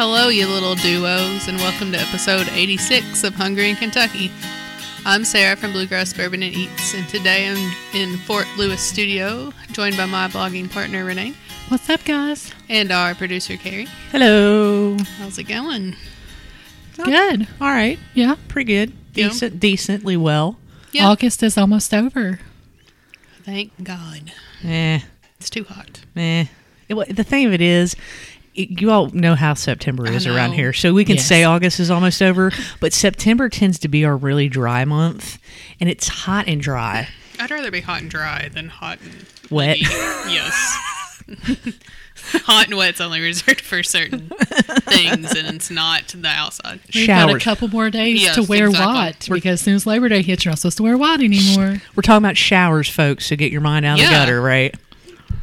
Hello, you little duos, and welcome to episode 86 of Hungry in Kentucky. I'm Sarah from Bluegrass Bourbon and Eats, and today I'm in Fort Lewis studio, joined by my blogging partner Renee What's up, guys? and our producer Carrie. Hello. How's it going? Good. All right, Yeah. pretty good. Yeah. Decent, decently well. Yeah. August is almost over. Thank God. Eh, It's too hot. eh. It the thing of it is, you all know how September is around here, so we can Yes. say August is almost over. But September tends to be our really dry month, and it's hot and dry. I'd rather be hot and dry than hot and Wet. muggy. yes. hot and wet's only reserved for certain things, and it's not the outside. We've got a couple more days Yes, to wear exactly. white because as soon as Labor Day hits, you're not supposed to wear what anymore. We're talking about showers, folks. So get your mind out of the gutter, right?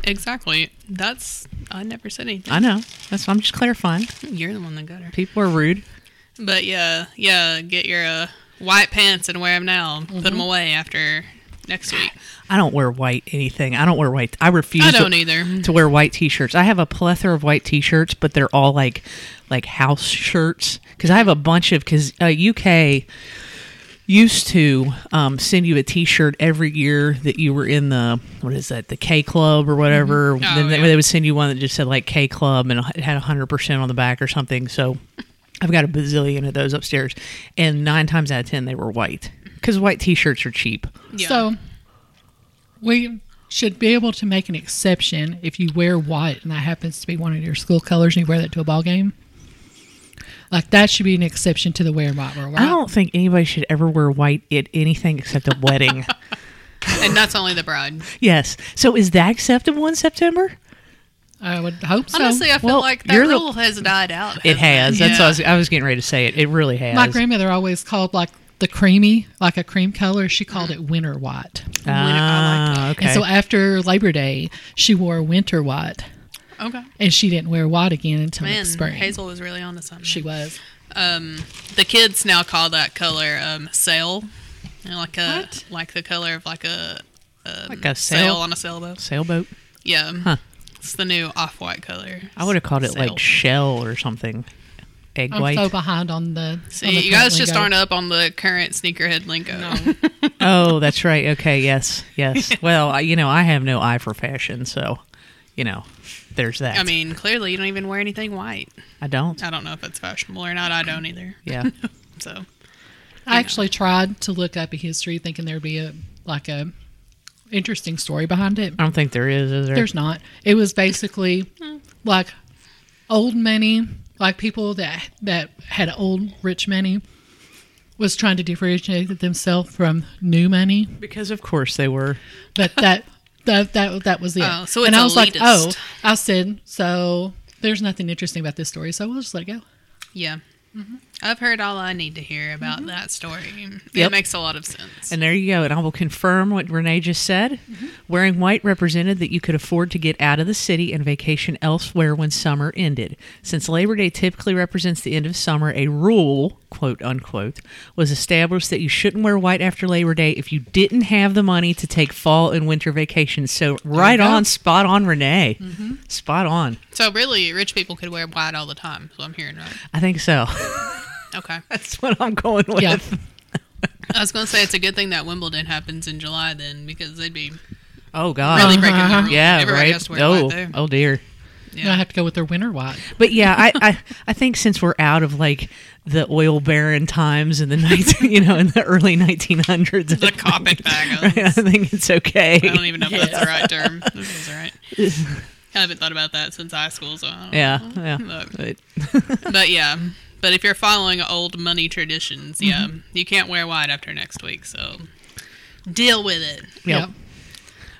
Exactly. That's I never said anything. I know. That's why I'm just clarifying. You're the one that got her. People are rude. But yeah, yeah, get your uh, white pants and wear them now. Put 'em Put them away after next week. I don't wear white anything. I don't wear white. I refuse. I don't either. to wear white t-shirts. I have a plethora of white t-shirts, but they're all like like house shirts because I have a bunch of because uh, UK used to um, send you a t-shirt every year that you were in the what is that the K Club or whatever. Oh, then they, yeah. they would send you one that just said like K Club and it had hundred percent on the back or something. So I've got a bazillion of those upstairs, and nine times out of ten they were white because white t-shirts are cheap. Yeah. So we should be able to make an exception if you wear white and that happens to be one of your school colors and you wear that to a ball game. Like that should be an exception to the wear white rule. Right? I don't think anybody should ever wear white at anything except a wedding. and that's only the bride. Yes. So is that acceptable in September? I would hope so. Honestly, I feel Well, like that you're the- rule has died out. It hasn't has. That's Yeah. what I was, I was getting ready to say. It. It really has. my grandmother always called like the creamy, like a cream color. She called it winter white. Winter- like Ah, okay. And so after Labor Day, she wore winter white, Okay. and she didn't wear white again until Man, next spring. Hazel was really onto something. She was. um, the kids now call that color um, sail. You know, like a What? like the color of like a, um, Like a sail sail? on a sailboat. Sailboat. Yeah. Huh. It's the new off-white color. I would have called it Sail. like shell or something. Egg I'm white. so behind on the. on See, the you guys current just lingo. aren't up on the current sneakerhead lingo. oh, that's right. Okay. Yes. Yes. well, I, you know, I have no eye for fashion, so you know, there's that. I mean, clearly you don't even wear anything white. I don't. I don't know if it's fashionable or not. I don't either. Yeah. So I actually tried to look up a history, thinking there'd be a like a interesting story behind it. I don't think there is. Is there? There's not. It was basically like old money, like people that that had old rich money was trying to differentiate themselves from new money. because of course they were. But that that that that was it. Oh, so and I was like, oh, elitist. I said, so there's nothing interesting about this story, so we'll just let it go. yeah. Mm-hmm. I've heard all I need to hear about mm-hmm. that story. It makes a lot of sense. And there you go. And I will confirm what Renee just said. Mm-hmm. Wearing white represented that you could afford to get out of the city and vacation elsewhere when summer ended. Since Labor Day typically represents the end of summer, a rule, quote unquote, was established that you shouldn't wear white after Labor Day if you didn't have the money to take fall and winter vacations. So, right on, spot on, Renee. Mm-hmm. Spot on. so really, rich people could wear white all the time. So I'm hearing right. I think so. Okay. That's what I'm going with. Yeah. I was going to say it's a good thing that Wimbledon happens in July then because they'd be Oh, God. really breaking the uh-huh. rules. yeah, Everybody right. has to wear oh, white oh, dear. You I have to go with their winter white. But yeah, I, I I think since we're out of like the oil baron times in the 19, you know in the early 1900s, The carpet bag. I think it's okay. I don't even know if that's the right term. That feels right. I haven't thought about that since high school, so I don't Yeah, know. yeah. But, But- but yeah, but if you're following old money traditions, yeah, mm-hmm. you can't wear white after next week. So deal with it. Yep.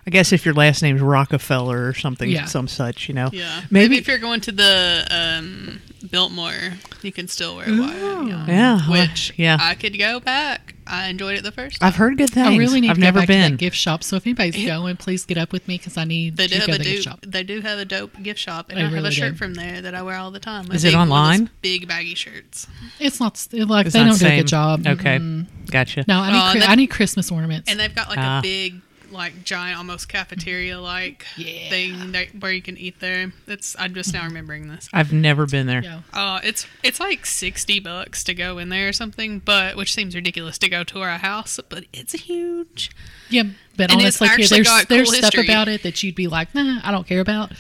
I guess if your last name's Rockefeller or something, Yeah. some such, you know. Yeah, Maybe- maybe, if you're going to the um, Biltmore, you can still wear white. Yeah. Yeah. Which yeah. I could go back. I enjoyed it the first time. I've heard good things. I really need I've to go never back to been. that gift shop. So if anybody's going, please get up with me because I need They to do go have to a the gift dope. shop. They do have a dope gift shop, and They I have a shirt do. from there that I wear all the time. A Is it big- one of those online? Big baggy shirts, It's not st- like It's they not don't do a good job. Okay, Mm-mm. gotcha. No, I need and I need Christmas ornaments. and they've got like Ah. a big like giant, almost cafeteria like Yeah. thing that, where you can eat there. It's I'm just now remembering this. I've never been there. Yeah. Uh, it's it's like sixty bucks to go in there or something, but which seems ridiculous to go to our house, but it's huge. Yeah, but And it's honestly, actually there's got there's cool stuff about it that you'd be like, nah, I don't care about.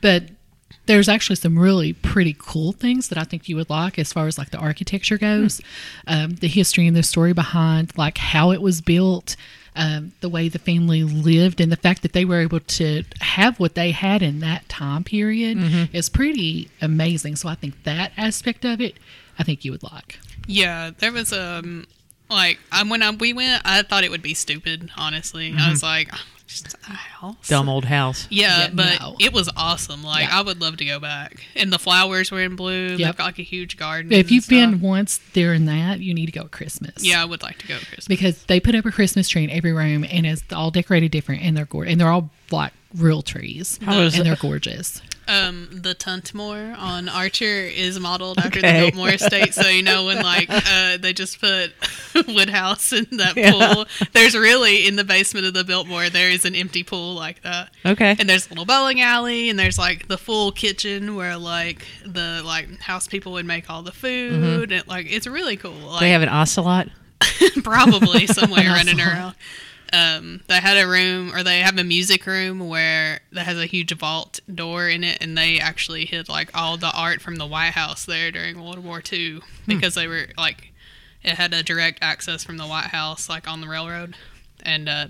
But there's actually some really pretty cool things that I think you would like as far as like the architecture goes, um, the history and the story behind like how it was built. Um, the way the family lived and the fact that they were able to have what they had in that time period is pretty amazing. So I think that aspect of it, I think you would like. Yeah, there was um like I, when I, we went, I thought it would be stupid. Honestly, I was like, "Oh, just a house. Dumb old house. Yeah, Yeah, but no. it was awesome. Like Yeah. I would love to go back. And the flowers were in bloom. Yep. They've got like a huge garden. If you've been once there during that, you need to go at Christmas. yeah, I would like to go at Christmas. because they put up a Christmas tree in every room and it's all decorated different and they're gor- and they're all like real trees How is and they're gorgeous. Um, the Tuntmore on Archer is modeled after the Biltmore estate. So you know when like uh, they just put Woodhouse in that Yeah. pool. There's really in the basement of the Biltmore there is an empty pool like that. Okay. And there's a little bowling alley, and there's like the full kitchen where like the like house people would make all the food, and like it's really cool. Like, they have an ocelot. probably somewhere running around. Um, they had a room, or they have a music room where that has a huge vault door in it, and they actually hid like all the art from the White House there during World War II because they were like it had a direct access from the White House, like on the railroad, and uh,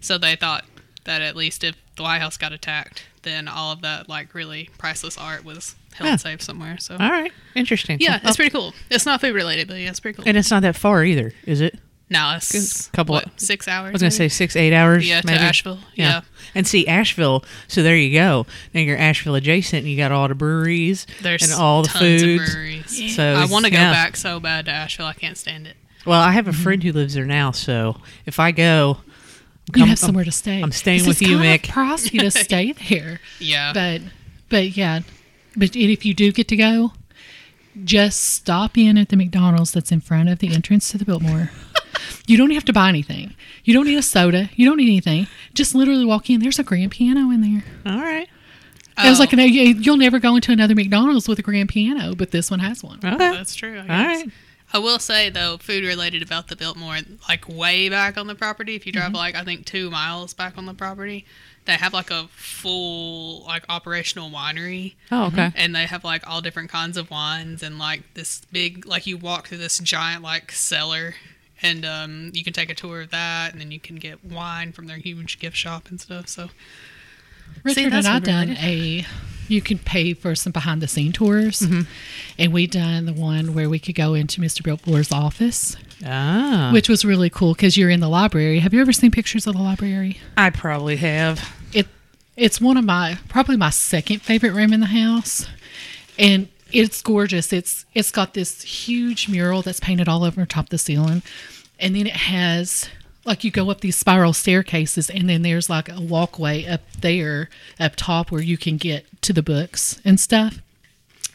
so they thought that at least if the White House got attacked, then all of that like really priceless art was held Huh. safe somewhere. So All right. Interesting. yeah, Oh, it's pretty cool. It's not food related, but yeah, it's pretty cool. and it's not that far either, is it? No, it's a Couple- what, six hours. I was gonna maybe? say six, eight hours. Yeah, to? Asheville, yeah. And see Asheville. So there you go. Now you're Asheville adjacent. and You got all the breweries There's and all the tons foods. of breweries. So I want to go yeah. back so bad to Asheville. I can't stand it. Well, I have a friend who lives there now. So if I go, I'm You com- have somewhere to stay. I'm staying 'Cause with you, kind of Mick. pricey to stay there, Yeah, but but yeah, but if you do get to go, just stop in at the McDonald's that's in front of the entrance to the Biltmore. You don't have to buy anything. You don't need a soda. You don't need anything. Just literally walk in. There's a grand piano in there. All right. I was Oh, like, no, you- you'll never go into another McDonald's with a grand piano, but this one has one. Okay. that's true. I guess. right. I will say though, food related about the Biltmore, like way back on the property. If you drive mm-hmm. like I think two miles back on the property, they have like a full like operational winery. Oh, okay. Mm-hmm. and they have like all different kinds of wines and like this big like you walk through this giant like cellar and um, you can take a tour of that and then you can get wine from their huge gift shop and stuff so Richard that's and I what done a. You can pay for some behind the scene tours, Mm-hmm. and we done the one where we could go into Mr. Biltmore's office, Ah. which was really cool because you're in the library. Have you ever seen pictures of the library? I probably have. It it's one of my probably my second favorite room in the house, and it's gorgeous. It's it's got this huge mural that's painted all over top the ceiling, and then it has like you go up these spiral staircases, and then there's like a walkway up there up top where you can get to the books and stuff.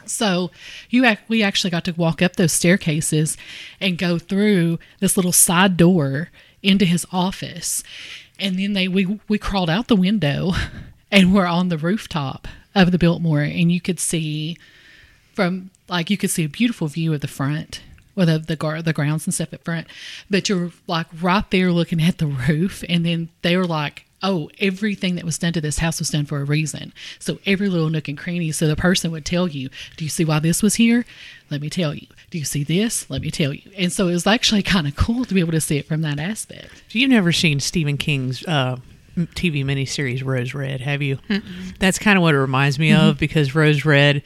So you ac- we actually got to walk up those staircases and go through this little side door into his office. And then they we we crawled out the window and we're on the rooftop of the Biltmore and you could see from like you could see a beautiful view of the front or the the, gar- the grounds and stuff at front but you're like right there looking at the roof and then they were like oh everything that was done to this house was done for a reason. So every little nook and cranny so the person would tell you do you see why this was here? Let me tell you. Do you see this? Let me tell you. And so it was actually kind of cool to be able to see it from that aspect. You've never seen Stephen King's uh, TV miniseries Rose Red, have you? That's kind of what it reminds me of because Rose Red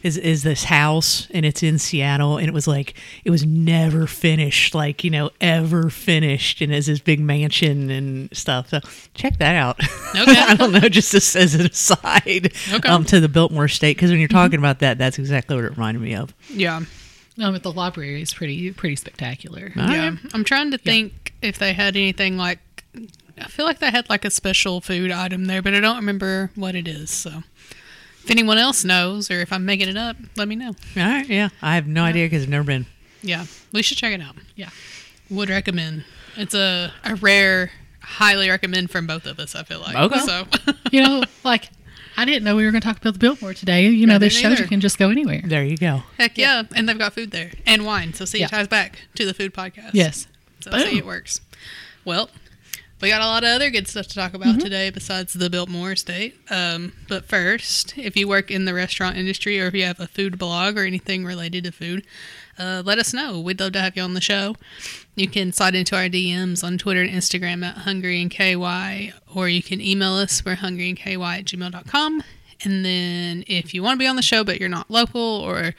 is is this house and it's in Seattle and it was like it was never finished, like you know, ever finished, and it's this big mansion and stuff. So check that out. Okay. I don't know, just as, as an aside, Okay. um, to the Biltmore Estate because when you're talking about that, that's exactly what it reminded me of. yeah no but the library is pretty pretty spectacular yeah i'm trying to think if they had anything like i feel like they had like a special food item there but i don't remember what it is so if anyone else knows or if i'm making it up let me know All right, yeah, I have no idea because I've never been. yeah we should check it out yeah would recommend. It's a, a rare highly recommend from both of us. I feel like Okay. so. You know, like I didn't know we were going to talk about the Biltmore today. You know, I this shows you can just go anywhere. There you go. Heck yeah. and they've got food there and wine. So see, Yeah. it ties back to the food podcast. Yes. So Boom. see, it works. Well, we got a lot of other good stuff to talk about Mm-hmm. today besides the Biltmore estate. Um, but first, if you work in the restaurant industry or if you have a food blog or anything related to food, uh, let us know. We'd love to have you on the show. You can slide into our DMs on Twitter and Instagram at Hungry in KY, or you can email us. We're hungry in KY at gmail.com. And then if you want to be on the show but you're not local or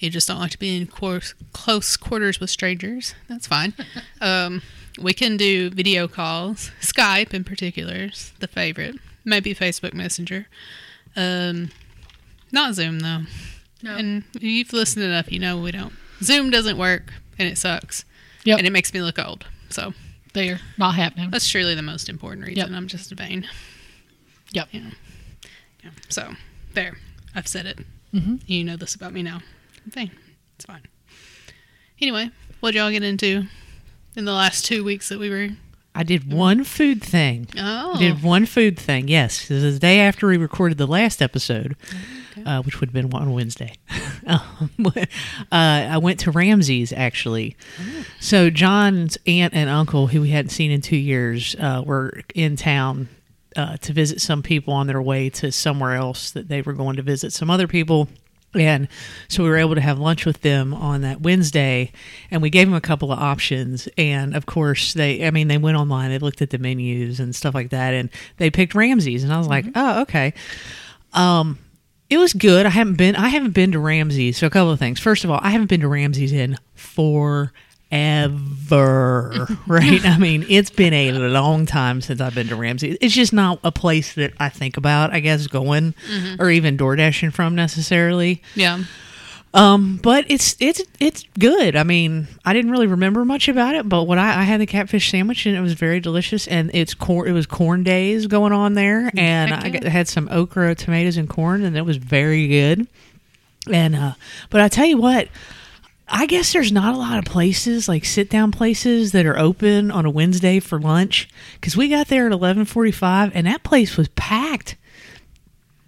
you just don't like to be in course, close quarters with strangers, that's fine. um, we can do video calls, Skype in particular, is the favorite. Maybe Facebook Messenger. Um, not Zoom though. No. And you've listened enough, you know we don't. Zoom doesn't work and it sucks. Yep. And it makes me look old. So There. Not happening. that's surely the most important reason. Yep. I'm just a vain. Yep. Yeah. yeah. So there. I've said it. Mhm. You know this about me now. I'm vain. It's fine. Anyway, what'd y'all get into in the last two weeks that we were? I did one food thing. Oh. I did one food thing. Yes, this is the day after we recorded the last episode, uh, which would have been on Wednesday. um, uh, I went to Ramsey's actually. So John's aunt and uncle, who we hadn't seen in two years, uh, were in town uh, to visit some people on their way to somewhere else that they were going to visit some other people. And so we were able to have lunch with them on that Wednesday, and we gave them a couple of options. And of course, they, I mean, they went online, they looked at the menus and stuff like that, and they picked Ramsey's. And I was like, oh, okay. Um, it was good. I haven't been, I haven't been to Ramsey's. So a couple of things. First of all, I haven't been to Ramsey's in forever. right? I mean, it's been a long time since I've been to Ramsey. It's just not a place that I think about, I guess, going or even door dashing from necessarily. Yeah. Um, but it's it's it's good. I mean, I didn't really remember much about it, but what I, I had the catfish sandwich and it was very delicious. And it's corn. It was corn days going on there, and Heck I yeah. got- had some okra, tomatoes, and corn, and it was very good. And uh, but I tell you what. I guess there's not a lot of places like sit down places that are open on a Wednesday for lunch because we got there at 11:45 and that place was packed.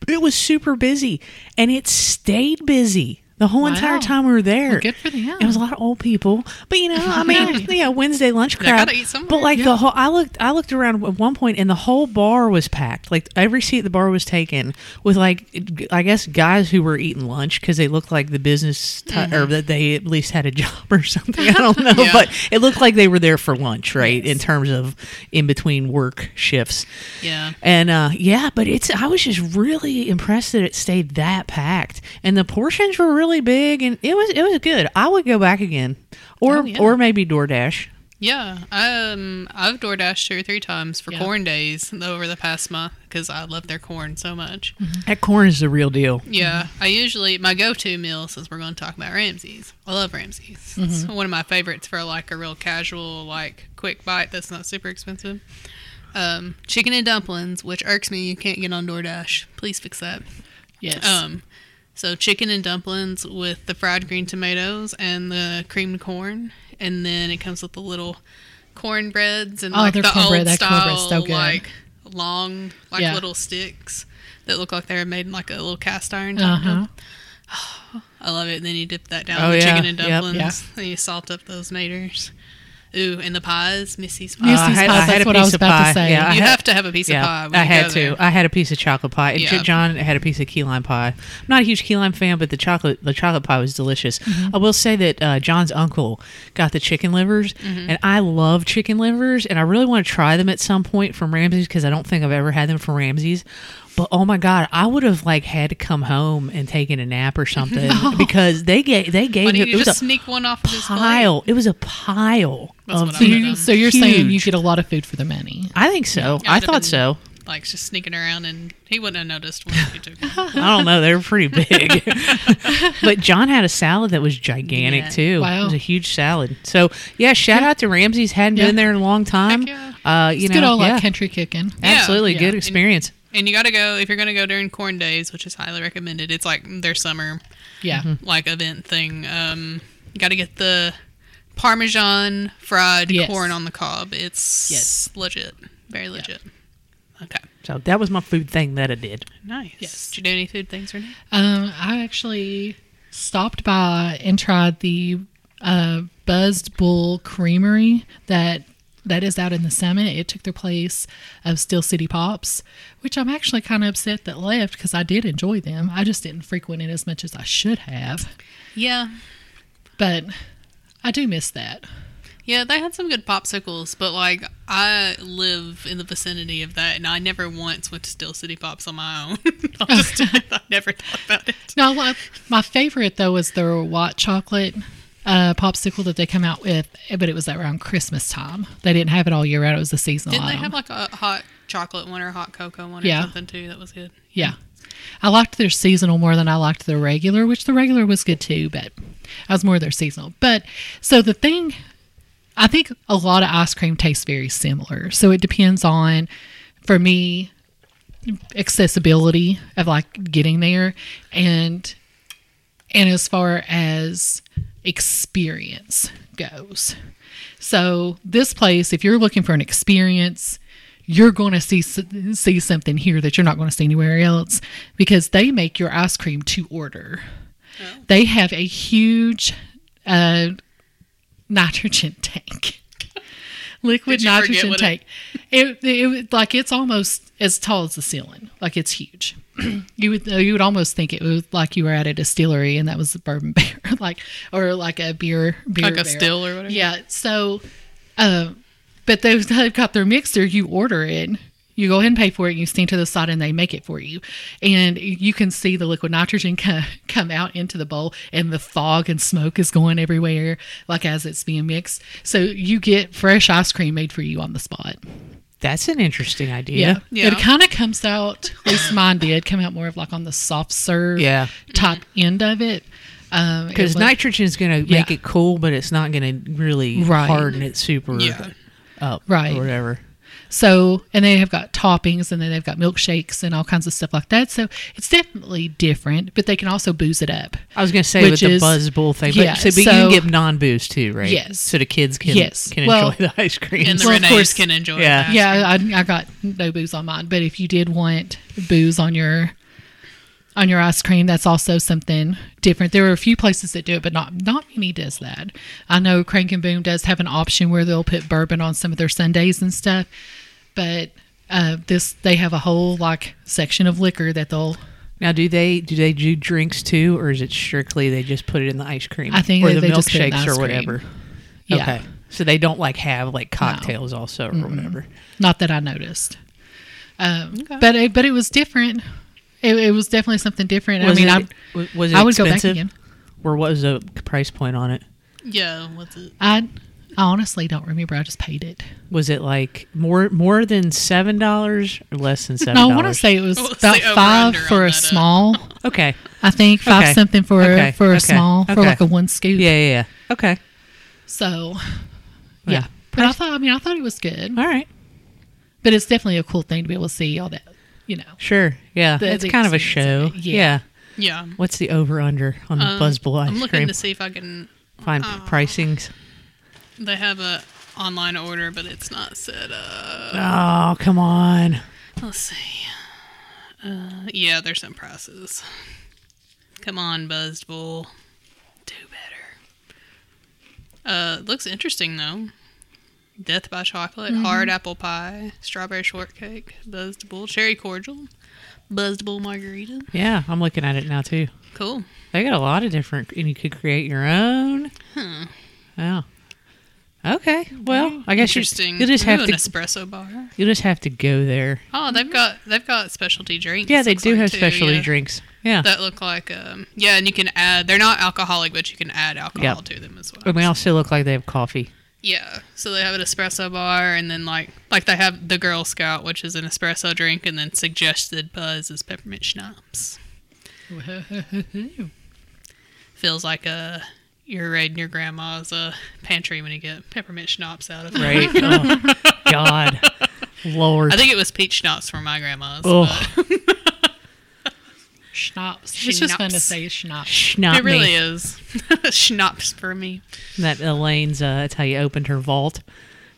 It was super busy and it stayed busy the whole entire time we were there. Well, good for them. It was a lot of old people, but you know, I mean, yeah, Wednesday lunch crowd. But like Yeah. the whole, I looked, I looked around at one point, and the whole bar was packed. Like every seat at the bar was taken with like, I guess guys who were eating lunch because they looked like the business ti or that they at least had a job or something. I don't know, Mm-hmm. Yeah. but it looked like they were there for lunch, right? In terms of in between work shifts. Yeah. And uh, yeah, but it's I was just really impressed that it stayed that packed, and the portions were really big, and it was it was good. I would go back again, or Oh, yeah. or maybe DoorDash. Yeah, um, I've DoorDashed two or three times for Yeah. corn days over the past month because I love their corn so much. That corn is the real deal. Yeah, I usually my go-to meal since we're going to talk about Ramsey's. I love Ramsey's. It's one of my favorites for like a real casual, like quick bite that's not super expensive. Um, chicken and dumplings, which irks me. You can't get on DoorDash. Please fix that. yes. Um, so chicken and dumplings with the fried green tomatoes and the creamed corn, and then it comes with the little cornbreads and Oh, like the cornbread- old that style, so good. like long, like Yeah. little sticks that look like they were made in like a little cast iron. Uh-huh. of- I love it. And then you dip that down Oh, with yeah. chicken and Yep. dumplings. and you salt up those naters. Ooh, and the pies, Missy's pies. Missy's Uh, I had, pie, I had that's a what I piece was of about to pie. say. Yeah, you had- have to have a piece yeah, of pie. When I you had go to. there. I had a piece of chocolate pie. And Yeah. John had a piece of key lime pie. I'm not a huge key lime fan, but the chocolate the chocolate pie was delicious. Mm-hmm. I will say that uh, John's uncle got the chicken livers, Mm-hmm. and I love chicken livers, and I really want to try them at some point from Ramsey's because I don't think I've ever had them from Ramsey's. But oh my god, I would have like had to come home and taken a nap or something because they gave they gave don't it, you it was just a sneak one off of his pile. It was a pile That's of what so, you, so you're saying you get a lot of food for the money. I think so. Yeah, I I'd thought been- so. like just sneaking around and he wouldn't have noticed when you took. I don't know. They were pretty big. but John had a salad that was gigantic Yeah. too. Wow. It was a huge salad. So yeah, shout out to Ramsey's. Hadn't Yeah. been there in a long time. Heck Uh, you It's know, good old yeah, like country kicking. absolutely Yeah. good experience. And you got to go if you're going to go during corn days, which is highly recommended. It's like their summer Yeah. Mm-hmm. like event thing. Um, you got to get the Parmesan fried Yes. corn on the cob. It's Yes. legit. Very legit. Okay. So that was my food thing that I did. Nice. Yes. Did you do any food things, Renee? Um, I actually stopped by and tried the uh, Buzzed Bull Creamery that that is out in the summit. It took the place of Steel City Pops, which I'm actually kind of upset that left because I did enjoy them. I just didn't frequent it as much as I should have, Yeah. but I do miss that. Yeah, they had some good popsicles, but like I live in the vicinity of that, and I never once went to Steel City Pops on my own. I'll just, I never thought about it. No, my- my favorite though was their white chocolate uh, popsicle that they come out with, but it was around Christmas time. They didn't have it all year round. It was a seasonal Didn't they have like a hot chocolate one or a hot cocoa one or Yeah. something too? That was good. Yeah. I liked their seasonal more than I liked their regular, which the regular was good too, but I was more their seasonal. But so the thing, I think a lot of ice cream tastes very similar. So it depends on, for me, accessibility of like getting there and and as far as experience goes. So this place, if you're looking for an experience, you're going to see see something here that you're not going to see anywhere else because they make your ice cream to order. They have a huge uh, nitrogen tank, liquid Did you forget nitrogen what it- tank. It, it, like it's almost as tall as the ceiling. Like it's huge. you would you would almost think it was like you were at a distillery and that was a bourbon bear, like or like a beer beer Like a barrel. still or whatever. Yeah. So, uh, but they've, they've got their mixer. You order it. You go ahead and pay for it. And you stand to the side, and they make it for you. And you can see the liquid nitrogen co- come out into the bowl, and the fog and smoke is going everywhere, like as it's being mixed. So you get fresh ice cream made for you on the spot. That's an interesting idea. Yeah. It kind of comes out. At least mine did come out more of like on the soft serve Yeah. top end of it. Um, Because was- nitrogen is going to make Yeah. it cool, but it's not going to really Right. harden it super Yeah. up Right. or whatever. So, and they have got toppings and then they've got milkshakes and all kinds of stuff like that. So it's definitely different, but they can also booze it up. I was going to say Which with the is- Buzzed Bull thing, yeah, but, so, but you so- can get non booze too, right? Yes. So the kids can Yes. can Well- enjoy the ice cream. And the Well, of Renees course- can enjoy Yeah. that. Yeah, I, I got no booze on mine, but if you did want booze on your on your ice cream, that's also something different. There are a few places that do it, but not not many does that. I know Crank and Boom does have an option where they'll put bourbon on some of their sundays and stuff, but uh, this they have a whole like section of liquor that they'll Now, do they do they do drinks too, or is it strictly they just put it in the ice cream? I think or the they just put it in milkshakes or whatever. Yeah. Okay, so they don't like have like cocktails also or whatever. Not that I noticed. Um, Okay. But it, but it was different. It, it was definitely something different. Was I mean, it, I was it I would go back again. Or what was the price point on it? Yeah. What's it? I I honestly don't remember. I just paid it. Was it like more more than seven dollars or less than seven? No, I want to say it was What's about five under for a uh? small. Okay. I think five Okay. something for Okay. a, for a Okay. small for like a one scoop. Yeah, yeah, yeah. Okay. So Yeah. yeah. But I thought I mean I thought it was good. All right. But it's definitely a cool thing to be able to see all that. You know. Sure. Yeah. The- it's the kind of a show. experience of it. Yeah. Yeah. What's the over under on the Um, Buzzed Bull ice I'm looking cream? to see if I can. Find Oh. pricings. They have a online order, but it's not set up. Oh, come on. Let's see. Uh, yeah, there's some prices. Come on, Buzzed Bull. Do better. Uh, looks interesting though. Death by chocolate, hard apple pie, strawberry shortcake, Buzzed Bull, cherry cordial, Buzzed Bull margarita. Yeah, I'm looking at it now too. Cool. They got a lot of different, and you could create your own. Hmm. Yeah. Okay. Well, I guess you, interesting. you just Ooh, have an espresso bar. You just have to go there. Oh, they've got they've got specialty drinks. Yeah, they do like, have too, specialty yeah. drinks. Yeah. that look like um yeah, and you can add. They're not alcoholic, but you can add alcohol Yep. to them as well. and they also look like they have coffee. Yeah, so they have an espresso bar, and then like like they have the Girl Scout, which is an espresso drink, and then suggested buzz is peppermint schnapps. Feels like uh you're raiding your grandma's uh, pantry when you get peppermint schnapps out of it. Right. oh, God. Lord. I think it was peach schnapps for my grandma's. Oh, Schnapps. It's just fun to say schnapps. schnapps it really is schnapps for me. That Elaine's, uh, that's how you opened her vault.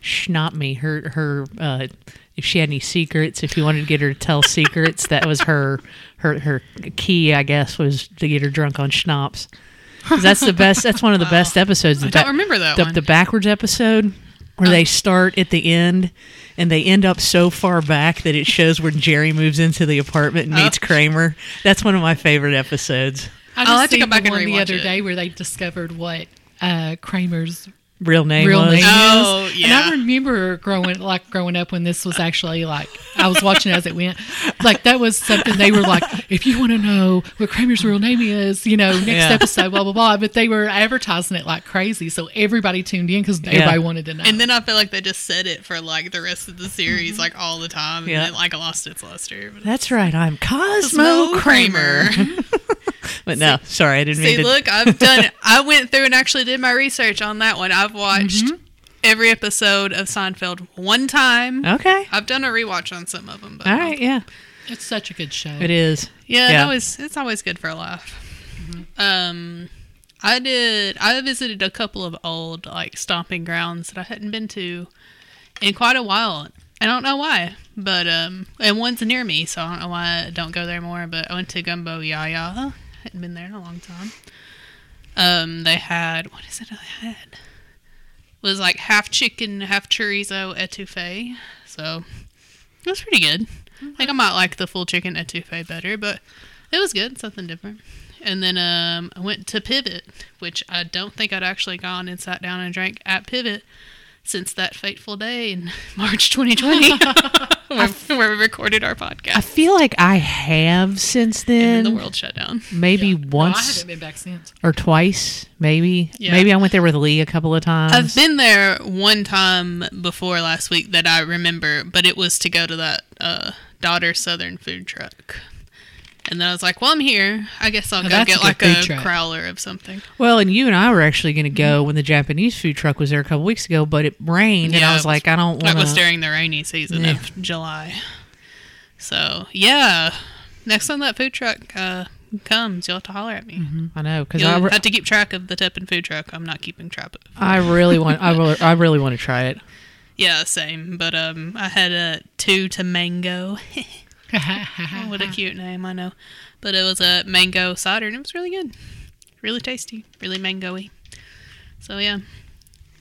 Schnapp me. Her, her, uh, if she had any secrets, if you wanted to get her to tell secrets, that was her her her key, I guess, was to get her drunk on schnapps. That's the best. That's one of the best episodes. I The don't ba- remember that the, one. the backwards episode where they start at the end and they end up so far back that it shows when Jerry moves into the apartment and Oh. meets Kramer. That's one of my favorite episodes. I I'll just have to go back the and one the other it. day where they discovered what uh, Kramer's Real name real was. name Oh, yeah. And I remember growing like growing up when this was actually like I was watching as it went. Like that was something they were like, if you want to know what Kramer's real name is, you know, next Yeah. episode, blah blah blah. But they were advertising it like crazy, so everybody tuned in because everybody wanted to know. And then I feel like they just said it for like the rest of the series, mm-hmm. like all the time, and Yeah. it like lost its luster. That's right. I'm Cosmo Cosmo Kramer. Kramer. but no, sorry, I didn't mean See, to. look, I've done. I went through and actually did my research on that one. I've watched every episode of Seinfeld one time. Okay. I've done a rewatch on some of them. But All right. Yeah, it's such a good show. it is. Yeah, Yeah. It always it's always good for a laugh. Um, I did. I visited a couple of old like stomping grounds that I hadn't been to in quite a while. I don't know why, but um, and one's near me, so I don't know why I don't go there more. But I went to Gumbo Yaya. Hadn't been there in a long time. Um, they had what is it? They had it was like half chicken, half chorizo etouffee. So it was pretty good. I think I might like the full chicken etouffee better, but it was good, something different. And then um, I went to Pivot, which I don't think I'd actually gone and sat down and drank at Pivot since that fateful day in March 2020, where, where we recorded our podcast. I feel like I have since And then then. the world shut down. maybe No, I once haven't been back since. or twice. Maybe. Yeah. Maybe I went there with Lee a couple of times. I've been there one time before last week that I remember, but it was to go to that uh, Daughter Southern food truck. And then I was like, well, I'm here. I guess I'll Oh, go that's a get like a truck. crowler of something. well, and you and I were actually going to go when the Japanese food truck was there a couple weeks ago, but it rained, and I was was- like, I don't want. To That was during the rainy season Yeah. of July. So, yeah. Next time that food truck uh, comes, you'll have to holler at me. I know because I, re- have to keep track of the Teppan food truck. I'm not keeping track of I really want. I really, I really want to try it. Yeah, same. But um, I had a two to mango. what a cute name, I know. But it was a mango cider, and it was really good, really tasty, really mangoey. So yeah,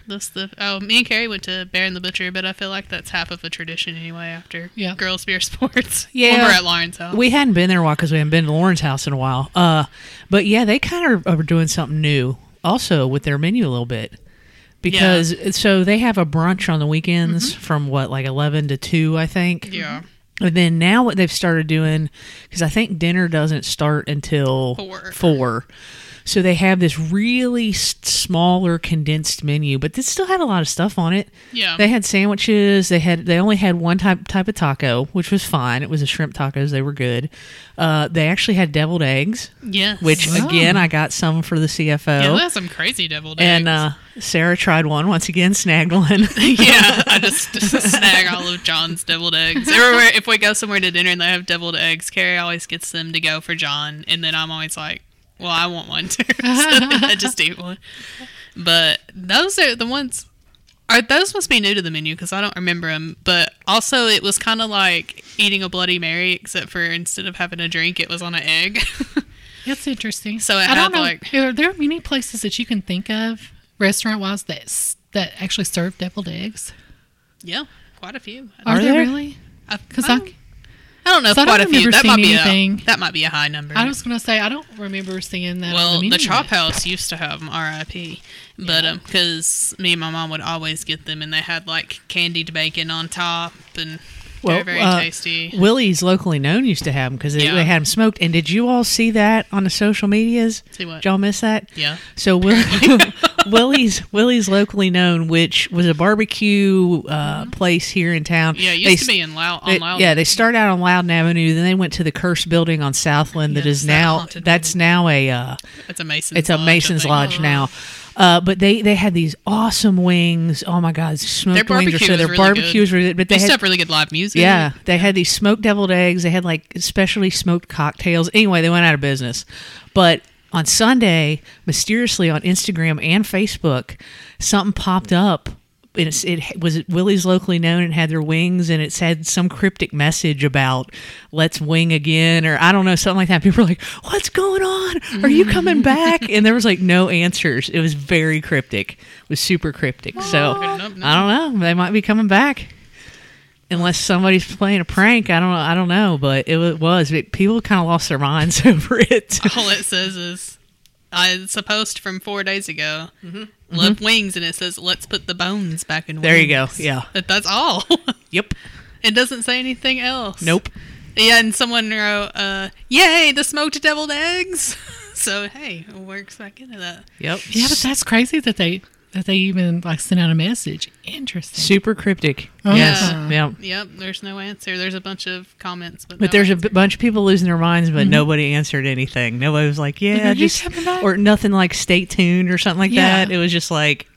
that's the. Oh, me and Carrie went to Bear and the Butcher, but I feel like that's half of a tradition anyway. After Yeah. girls beer sports, Yeah. when we're at Lawrence House. We hadn't been there a while because we hadn't been to Lauren's house in a while. Uh, but yeah, they kind of are doing something new also with their menu a little bit. Because so they have a brunch on the weekends from what like eleven to two, I think. yeah, And then now what they've started doing, because I think dinner doesn't start until Four. Four. So they have this really smaller condensed menu, but this still had a lot of stuff on it. yeah. They had sandwiches. They had they only had one type type of taco, which was fine. It was a shrimp tacos. They were good. Uh, they actually had deviled eggs, yes. which Wow. again I got some for the CFO. yeah, that's some crazy deviled and eggs. uh, Sarah tried one once again, snagged one. yeah, I just snag all of John's deviled eggs. Everywhere, if we go somewhere to dinner and they have deviled eggs, Carrie always gets them to go for John, and then I'm always like, "Well, I want one too." so I just ate one. But those are the ones. Are those must be new to the menu because I don't remember them. But also, it was kind of like eating a Bloody Mary, except for instead of having a drink, it was on an egg. That's interesting. So it I had, don't know. like- are there many places that you can think of, restaurant wise, that that actually serve deviled eggs? yeah, quite a few. Are, Are there, there? really? Because I, I, don't- know if So I don't quite a few. That might be anything. a that might be a high number. I was going to say I don't remember seeing that. Well, the, the, Chop. House used to have them, R.I.P. But um, because me and my mom would always get them, and they had like candied bacon on top, and Well, very uh, tasty. Willie's locally known used to have them because they, Yeah. they had them smoked. And did you all see that on the social medias? See what? Did y'all miss that? Yeah. So Willie's Willie's locally known, which was a barbecue uh, place here in town. Mm-hmm. Yeah, it They used to be in Loud. they- Loud. yeah, they started out on Loudon Avenue, then they went to the Cursed Building on Southland. That is now that's now a uh, it's a Mason's. it's a Lodge, Mason's think. Lodge now. Uh, but they they had these awesome wings. Oh my God, smoked wings are barbecue so was their really barbecue good. good. But They they had have really good live music. yeah, they had these smoked deviled eggs. They had like specially smoked cocktails. Anyway, they went out of business. But on Sunday, mysteriously on Instagram and Facebook, something popped up and it's, it was it Willie's locally known and had their wings and it said some cryptic message about let's wing again or I don't know something like that. People were like, "What's going on? Are you coming back?" And there was like no answers. It was very cryptic. It was super cryptic. So Good enough, no. I don't know. They might be coming back. Unless somebody's playing a prank, I don't know. I don't know, but it was. It, people kind of lost their minds over it. All it says is, I, it's a post from four days ago. Love wings, and it says, "Let's put the bones back in." Mm-hmm. There you go. Yeah. But that's all. Yep. it doesn't say anything else. Nope. Yeah, and someone wrote, uh, "Yay, the smoked deviled eggs." so hey, it works back into that. Yep. Yeah, but that's crazy that they that they even like sent out a message. Interesting. Super cryptic. Oh. Yes. Yeah. Yep. Yep, there's no answer. There's a bunch of comments, but But no there's a answer. b- bunch of people losing their minds, but mm-hmm. nobody answered anything. Nobody was like, "Yeah, Are just," or nothing like "Stay tuned" or something like Yeah. that. It was just like,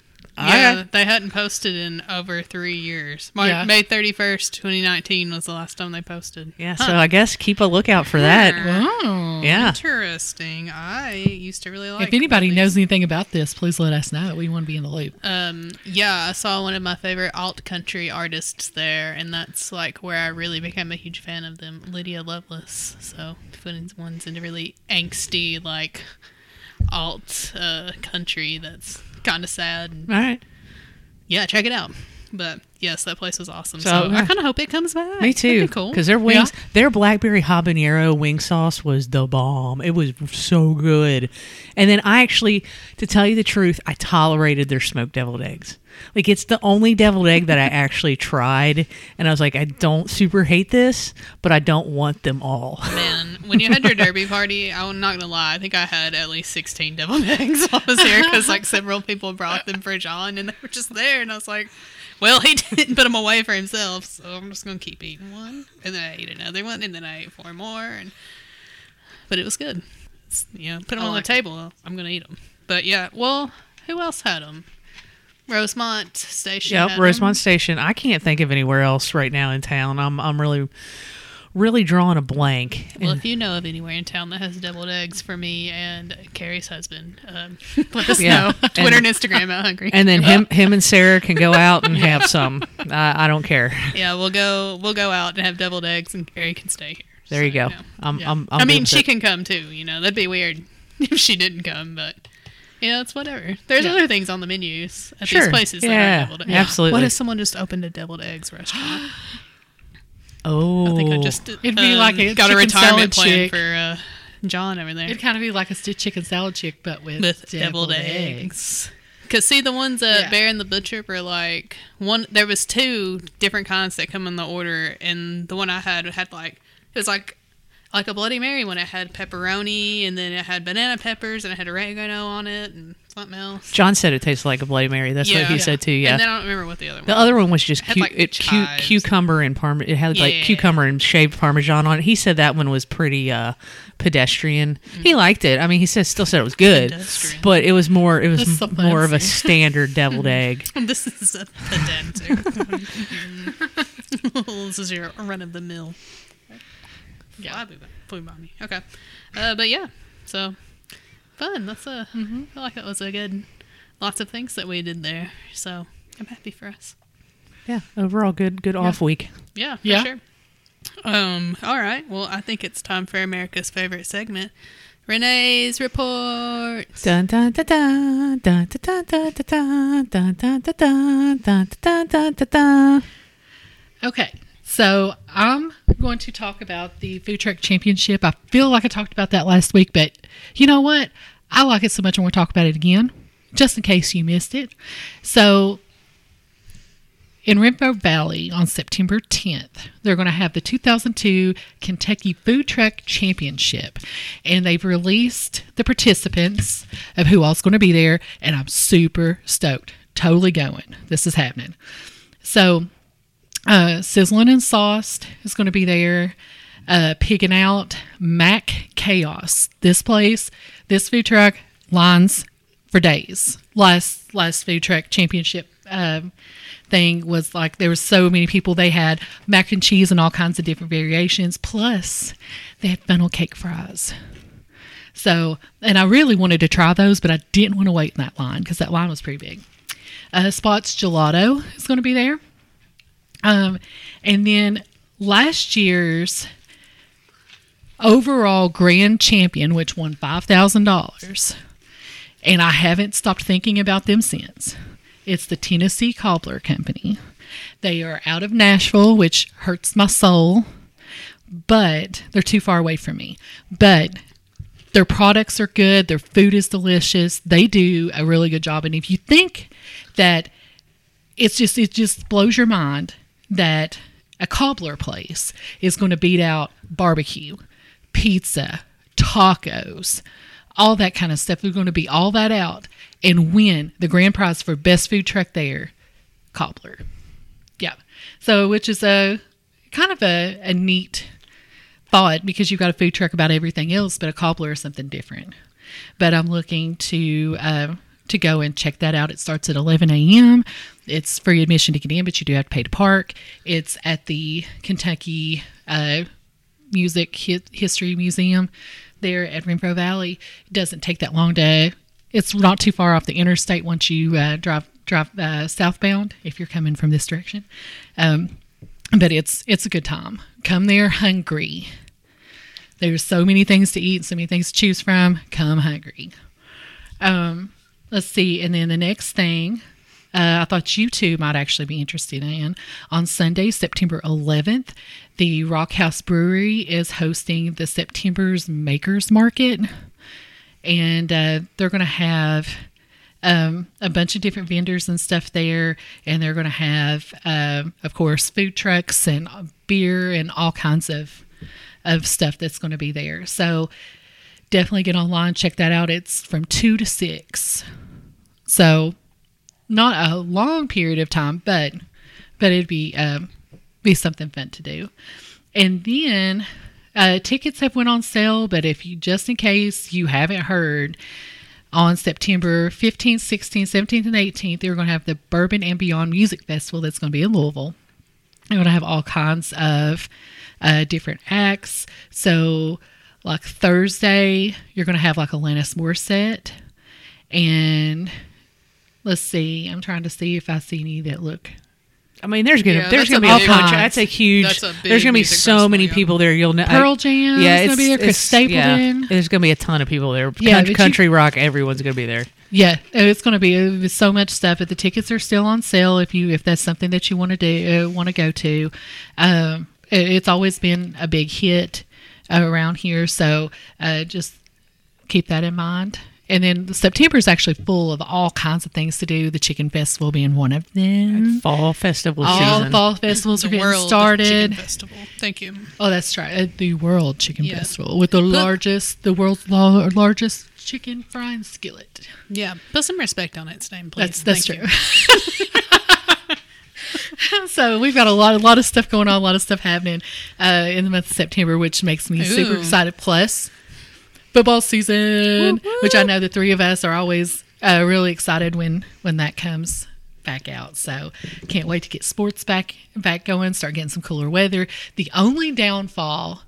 Yeah, they hadn't posted in over three years. Yeah. May 31st, 2019 was the last time they posted. yeah. Huh. So I guess keep a lookout for that. Oh. Yeah. Interesting. I used to really like If anybody Willie's. knows anything about this, please let us know. We want to be in the loop. Um, yeah, I saw one of my favorite alt country artists there, and that's like where I really became a huge fan of them, Lydia Loveless. So putting ones into really angsty like alt uh, country that's kind of sad. And, All right. yeah, check it out. But yes, that place was awesome. So, So, I kind of hope it comes back. Me too. be cool. Because their wings, their blackberry habanero wing sauce was the bomb. It was so good. And then I actually, to tell you the truth, I tolerated their smoked deviled eggs. Like it's the only deviled egg that I actually tried, and I was like, I don't super hate this, but I don't want them all. Man, when you had your derby party, I'm not gonna lie. I think I had at least 16 deviled eggs while I was here because like several people brought them for John, and they were just there, and I was like, "Well, he didn't put them away for himself, so I'm just gonna keep eating one." And then I ate another one, and then I ate four more, and but it was good. It's, you know, put them I on like the table. I'm gonna eat them. But yeah, well, who else had them? Rosemont Station. Yep. Rosemont Station. I can't think of anywhere else right now in town. I'm I'm really, really drawing a blank. Well, And- if you know of anywhere in town that has deviled eggs for me and Carrie's husband, um, let us Yeah. know. Twitter and Instagram out hungry. and then him him and Sarah can go out and have some. I, I don't care. yeah, we'll go. We'll go out and have deviled eggs, and Carrie can stay here. There you So, go. yeah. I'm, Yeah. I'm, I'm I mean, she with it. can come too. You know, that'd be weird if she didn't come, but. Yeah, it's whatever. There's Yeah. other things on the menus at Sure. these places. that Yeah, are deviled eggs. absolutely. What if someone just opened a deviled eggs restaurant? Oh, I think I just It'd be um, like a got a retirement salad plan chick. for uh, John over there. It'd kind of be like a sti- chicken salad chick, but with, with deviled, eggs. Cause see the ones at Yeah. Bear and the Butcher were like one. There was two different kinds that come in the order, and the one I had had like it was like like a Bloody Mary when It had pepperoni, and then it had banana peppers, and it had oregano on it, and something else. John said it tasted like a Bloody Mary. That's what he Yeah. said too. Yeah. And then I don't remember what the other one. the other one was just Had, cu- like, it, cu- cucumber and parm. It had like Yeah. cucumber and shaved parmesan on it. He said that one was pretty uh, pedestrian. He liked it. I mean, he said still said it was good, Pedestrian. but it was more. It was m- more of a standard deviled egg. this is a pedantic. this is your run of the mill. Yeah, flew by me. Okay, uh, but yeah, so fun. That's a. I feel like that was a good. Lots of things that we did there. So I'm happy for us. Yeah, overall good good off week. Yeah, for Yeah. sure. Um. All right. Well, I think it's time for America's favorite segment, Renee's report. Dun dun dun dun dun dun dun dun dun dun dun dun dun dun dun dun dun. Okay, so I'm going to talk about the food truck championship. I feel like I talked about that last week, but you know what? I like it so much I want to talk about it again, just in case you missed it. So, in Rainbow Valley on September 10th, they're going to have the 2002 Kentucky Food Truck Championship, and they've released the participants of who all's going to be there, and I'm super stoked. Totally going. This is happening. So, uh, Sizzling and Sauced is going to be there. Uh, Pigging Out, Mac Chaos. This place, this food truck, lines for days. Last last food truck championship um, thing was like there were so many people. They had mac and cheese and all kinds of different variations. Plus, they had funnel cake fries. So, and I really wanted to try those, but I didn't want to wait in that line because that line was pretty big. Uh, Spots Gelato is going to be there. Um, and then last year's overall grand champion, which won $5,000, and I haven't stopped thinking about them since. It's the Tennessee Cobbler Company. They are out of Nashville, which hurts my soul, but they're too far away from me. But their products are good, their food is delicious. They do a really good job. And if you think that it's just it just blows your mind that a cobbler place is going to beat out barbecue, pizza, tacos, all that kind of stuff. We're going to be all that out and win the grand prize for best food truck there, cobbler. Yeah. So, which is a kind of a, a neat thought because you've got a food truck about everything else, but a cobbler is something different. But I'm looking to uh, to go and check that out. It starts at 11 a.m. It's free admission to get in, but you do have to pay to park. It's at the Kentucky uh, Music Hi- History Museum there at Renfro Valley. It doesn't take that long to. It's not too far off the interstate once you uh, drive drive uh, southbound if you're coming from this direction. Um, but it's it's a good time. Come there hungry. There's so many things to eat, so many things to choose from. Come hungry. Um, let's see, and then the next thing uh, I thought you two might actually be interested in. On Sunday, September 11th, the Rock House Brewery is hosting the September's Makers Market, and uh, they're going to have um, a bunch of different vendors and stuff there, and they're going to have, um, of course, food trucks and beer and all kinds of of stuff that's going to be there. So definitely get online, check that out. It's from two to six, so not a long period of time, but but it'd be um, be something fun to do. And then uh, tickets have went on sale, but if you just in case you haven't heard on September 15th, 16th, 17th, and 18th, they're going to have the Bourbon and Beyond Music Festival that's going to be in Louisville. They're going to have all kinds of uh, different acts. So, like Thursday, you're going to have like Alanis Morissette. And let's see, I'm trying to see if I see any that look. I mean, there's gonna Yeah, there's gonna be a big- bunch. All That's a huge. That's a big there's gonna be so many yeah. people there. You'll know. Pearl Jam yeah, is gonna it's, be there. Chris Stapleton. Yeah, there's gonna be a ton of people there. Yeah, country, but you- country rock. Everyone's gonna be there. Yeah, it's going to be it's so much stuff. But the tickets are still on sale if you if that's something that you want to do uh, want to go to. Um, it- it's always been a big hit uh, around here, so uh, just keep that in mind. And then September is actually full of all kinds of things to do. The Chicken Festival being one of them. Fall festival All season. fall festivals are The getting World started. Chicken Festival. Thank you. Oh, that's right. Uh, the World Chicken Yeah. Festival with the largest, the world's la- largest chicken frying skillet. Yeah, put some respect on its name, please. That's that's Thank true. you. so we've got a lot, a lot of stuff going on, a lot of stuff happening uh, in the month of September, which makes me super excited. Plus, football season, which I know the three of us are always uh, really excited when when that comes back out. So can't wait to get sports back back going, start getting some cooler weather. The only downfall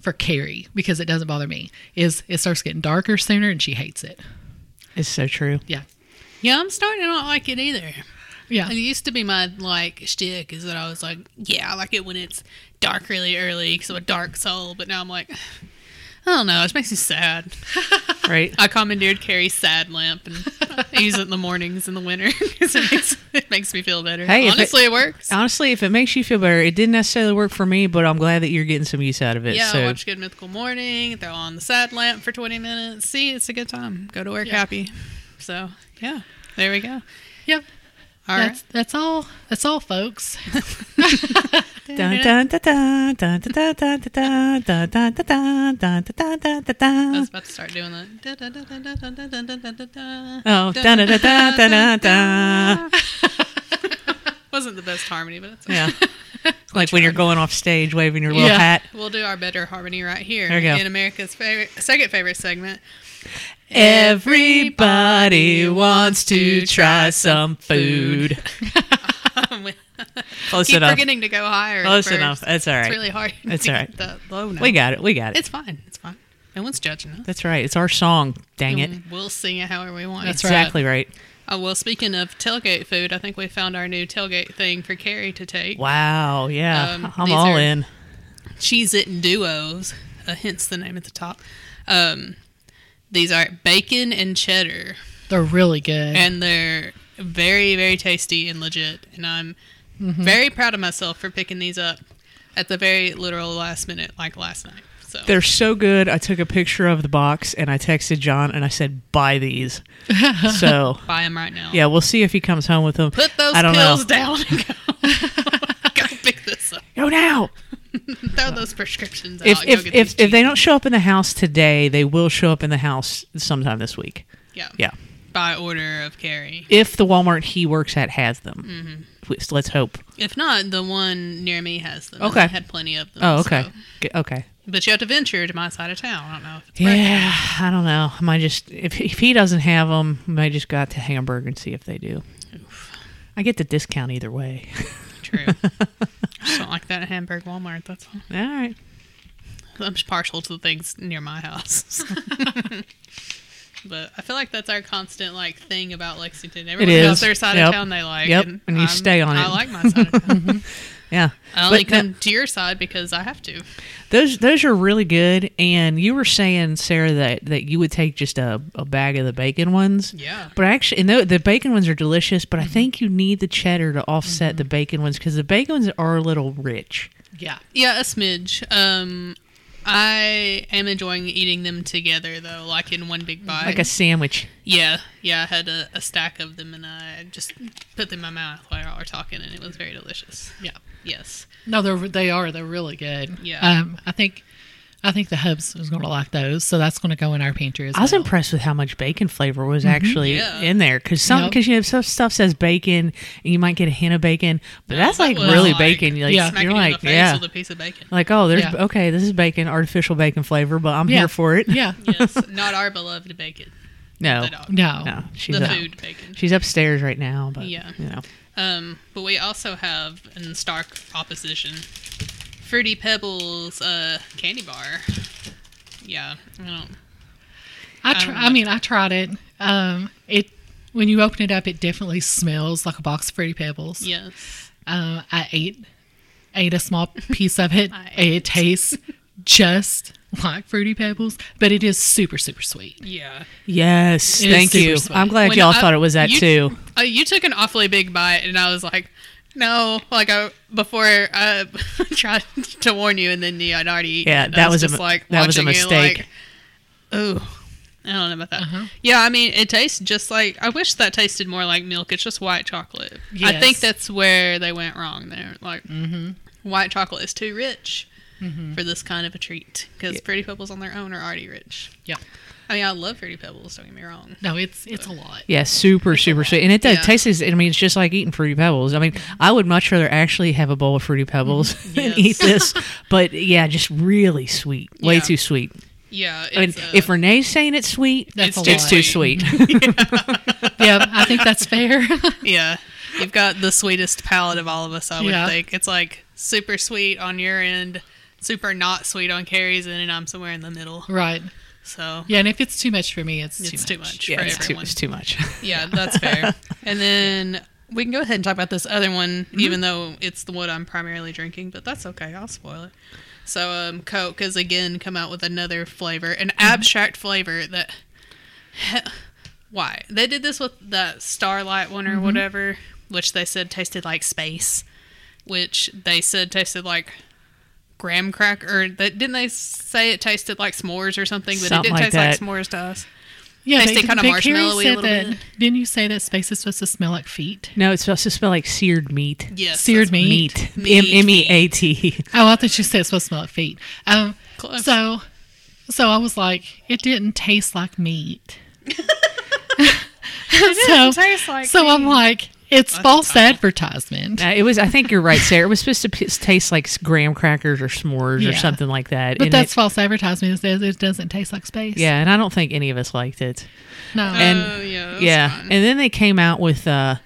for Carrie, because it doesn't bother me, is it starts getting darker sooner, and she hates it. It's so true. Yeah, Yeah, I'm starting to not like it either. yeah. It used to be my like shtick is that I was like, yeah, I like it when it's dark really early because I'm a dark soul. But now I'm like, I don't know. It makes me sad. Right. I commandeered Carrie's sad lamp and I use it in the mornings in the winter because it makes it makes me feel better. Hey, if it- honestly, it, works. Honestly, if it makes you feel better, it didn't necessarily work for me, but I'm glad that you're getting some use out of it. Yeah, so watch Good Mythical Morning. Throw on the sad lamp for 20 minutes. See, it's a good time. Go to work Yeah. happy. So yeah, there we go. Yep. That's, that's all. That's all, folks. I was about to start doing that. Oh, da da da da da da. Wasn't the best harmony, but it's yeah. Like when you're going off stage waving your little hat. We'll do our better harmony right here. There you go. In America's favorite, second favorite segment. Everybody wants to try some food. Close Keep enough. forgetting to go higher. Close enough. That's all right. It's really hard. That's all right. The low note. We got it. We got it. It's fine. It's fine. No one's judging us. That's right. It's our song. Dang it. We'll sing it however we want. That's Exactly right. Oh, well, speaking of tailgate food, I think we found our new tailgate thing for Carrie to take. Wow, yeah, Um, I'm all in. Cheez-It and Duos, uh, hence the name at the top. Um, these are bacon and cheddar, They're really good. and they're very, very tasty and legit. And I'm Mm-hmm. very proud of myself for picking these up at the very literal last minute, like last night. So They're so good. I took a picture of the box and I texted John and I said, "Buy these." so buy them right now. yeah, we'll see if he comes home with them. Put those I don't pills know. down and go. go pick this up. Go now. Throw those prescriptions out. If go if if, if they don't show up in the house today, they will show up in the house sometime this week. yeah. Yeah, by order of Carrie. if the Walmart he works at has them. Mm-hmm. Let's hope. If not, the one near me has them. Okay. they had plenty of them. Oh, okay, so- okay. But you have to venture to my side of town. I don't know if it's. Yeah, I don't know. I might just if if he doesn't have them, I might just go out to Hamburg and see if they do. I get the discount either way. True. Just don't like that at Hamburg Walmart. That's all. All right. I'm just partial to the things near my house. but I feel like that's our constant like thing about Lexington. Everyone is. else their side Yep. of town they like. Yep. And you I'm- stay on I it. I like my side of town. Yeah. I only But come to your side because I have to. Those those are really good. And you were saying, Sarah, that, that you would take just a, a bag of the bacon ones. Yeah. But actually, and the, the bacon ones are delicious. But I think you need the cheddar to offset the bacon ones because the bacon ones are a little rich. yeah. Yeah, a smidge. Um, I am enjoying eating them together though, like in one big bite. Like a sandwich. yeah, yeah. I had a, a stack of them and I just put them in my mouth while y'all were talking, and it was very delicious. Yeah. Yes. No, they're they are. They're really good. Yeah. Um, I think I think the hubs is going to like those, so that's going to go in our pantry as I was well. impressed with how much bacon flavor was actually Yeah. in there because some Yep. because you know some stuff says bacon and you might get a hint of bacon, but that's like That really like bacon. You're like, Yeah. Smacking you're you in like the face yeah, with a piece of bacon. like oh, there's Yeah. okay, this is bacon, artificial bacon flavor, but I'm Yeah. here for it. Yeah. yes, not our beloved bacon. No, The dog. No. no, she's the up, food bacon. she's upstairs right now, but Yeah. you know, Um, but we also have in stark opposition, Fruity Pebbles uh, candy bar. Yeah, I don't. I I don't I mean, I tried it. Um, it when you open it up, it definitely smells like a box of fruity pebbles. Yes. Uh, I ate ate a small piece of it. I it tastes just like fruity pebbles, but it is super super sweet. Yeah. yes, It is thank you. sweet. I'm glad When y'all I- thought it was that you- too. Uh, you took an awfully big bite, and I was like, "No!" Like I before I tried to warn you, and then you had already eaten. Yeah, it. I that was a just mi- like that was a mistake. Like, oh, I don't know about that. Uh-huh. Yeah, I mean, it tastes just like. I wish that tasted more like milk. It's just white chocolate. I think that's where they went wrong. There, like Mm-hmm. white chocolate is too rich for this kind of a treat because pretty Pebbles on their own are already rich. Yeah. I mean, I love Fruity Pebbles. Don't get me wrong. No, it's it's a lot. Yeah, super, super sweet. And it does Yeah. tastes, I mean, it's just like eating Fruity Pebbles. I mean, I would much rather actually have a bowl of Fruity Pebbles than Yes. eat this. But yeah, just really sweet. Way Yeah. too sweet. Yeah, I mean, it's, uh, if Renee's saying it's sweet, That's It's a it's too sweet. sweet. yeah, I think that's fair. Yeah. You've got the sweetest palate of all of us, I would Yeah. think. It's like super sweet on your end, super not sweet on Carrie's end, and I'm somewhere in the middle. right. So Yeah, and if it's too much for me, it's, it's too too much. much yeah, for it's too, everyone. it's too much. Yeah, that's fair. and then we can go ahead and talk about this other one, mm-hmm. even though it's the one I'm primarily drinking, but that's okay. I'll spoil it. So, um, Coke has again come out with another flavor, an mm-hmm. abstract flavor that. Why? They did this with the Starlight one or mm-hmm. whatever, which they said tasted like space, which they said tasted like graham cracker. Or that didn't they say it tasted like s'mores or something? But Something it didn't like taste that. like s'mores to us. Yeah, Tasted kinda but Carrie marshmallowy a little that, bit. Didn't you say that space is supposed to smell like feet? no, it's supposed to smell like seared meat. Yes, Seared meat. Meat. Meat. M M E A T. Oh, I thought you said it's supposed to smell like feet. Um, Close. so, so I was like, it didn't taste like meat. it so, taste like so I'm like, it's That's false tough. advertisement. Uh, it was. I think you're right, Sarah. It was supposed to p- taste like graham crackers or s'mores or something like that. But and that's it- false advertisement. It says it doesn't taste like space. yeah, and I don't think any of us liked it. No. and- Oh, yeah, yeah, fine. and then they came out with uh,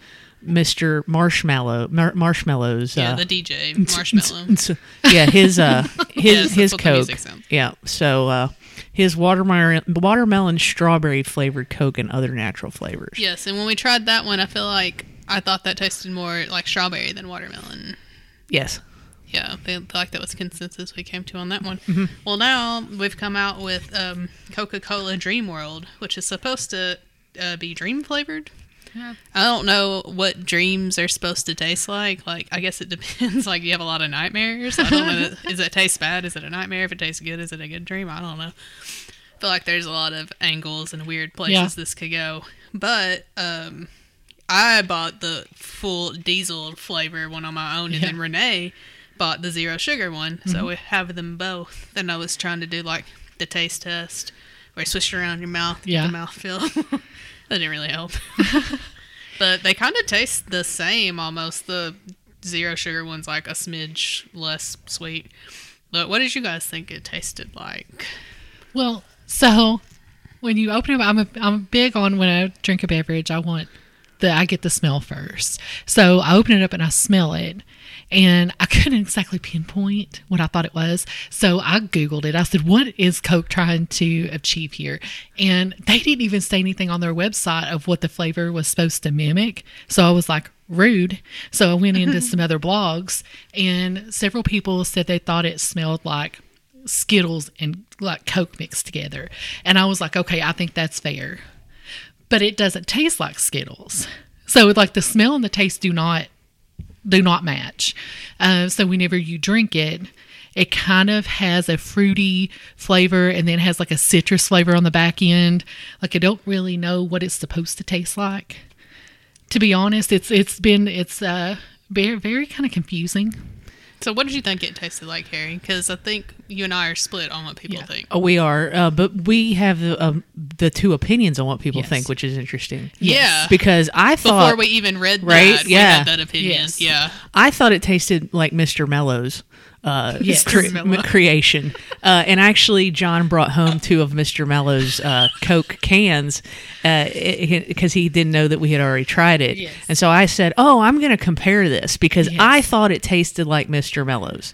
Mr. Marshmallow mar- Marshmallows. Yeah, uh, the DJ Marshmello. yeah, his uh his Yes, that's his Coke. Yeah, so uh his watermelon watermelon strawberry flavored Coke and other natural flavors. Yes, and when we tried that one, I feel like I thought that tasted more like strawberry than watermelon. Yes. Yeah, I feel like that was consensus we came to on that one. Mm-hmm. Well, now we've come out with um, Coca Cola Dream World, which is supposed to uh, be dream flavored. Yeah. I don't know what dreams are supposed to taste like. Like, I guess it depends. Like, you have a lot of nightmares. I don't know. Is it taste bad? Is it a nightmare? If it tastes good, is it a good dream? I don't know. I feel like there's a lot of angles and weird places Yeah. this could go. But um, I bought the full diesel flavor one on my own, and Yeah. then Renee bought the zero sugar one. Mm-hmm. So we have them both. Then I was trying to do like the taste test where you swish it around your mouth, Yeah. the mouth feel. that didn't really help. but they kind of taste the same almost. The zero sugar one's like a smidge less sweet. But what did you guys think it tasted like? Well, so when you open it, up I'm a, I'm big on when I drink a beverage, I want the I get the smell first. So I open it up and I smell it, and I couldn't exactly pinpoint what I thought it was. So I googled it. I said, "What is Coke trying to achieve here?" And they didn't even say anything on their website of what the flavor was supposed to mimic. So I was like. Rude. So I went into some other blogs, and several people said they thought it smelled like Skittles and like Coke mixed together. And I was like, okay, I think that's fair. But it doesn't taste like Skittles. So like the smell and the taste do not do not match. Uh, so whenever you drink it, it kind of has a fruity flavor and then has like a citrus flavor on the back end. Like I don't really know what it's supposed to taste like. To be honest, it's it's been it's uh very very kind of confusing. So what did you think it tasted like, Harry? Because I think you and I are split on what people Yeah. think. Oh, we are, uh, but we have the um, the two opinions on what people Yes. think, which is interesting. Yeah. Because I thought Before we even read Right? that, we Yeah. had that opinion. Yes. Yeah. I thought it tasted like Mr. Mellows. Uh, Yes. cre- Mr. Mellow. creation, uh, and actually, John brought home two of Mr. Mellow's uh, Coke cans because he didn't know that we had already tried it, Yes. and so I said, "Oh, I'm going to compare this because Yes. I thought it tasted like Mr. Mellow's.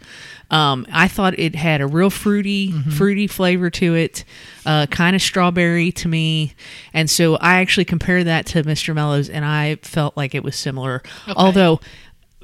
Um, I thought it had a real fruity, Mm-hmm. fruity flavor to it, uh, kind of strawberry to me, and so I actually compared that to Mr. Mellow's, and I felt like it was similar. Although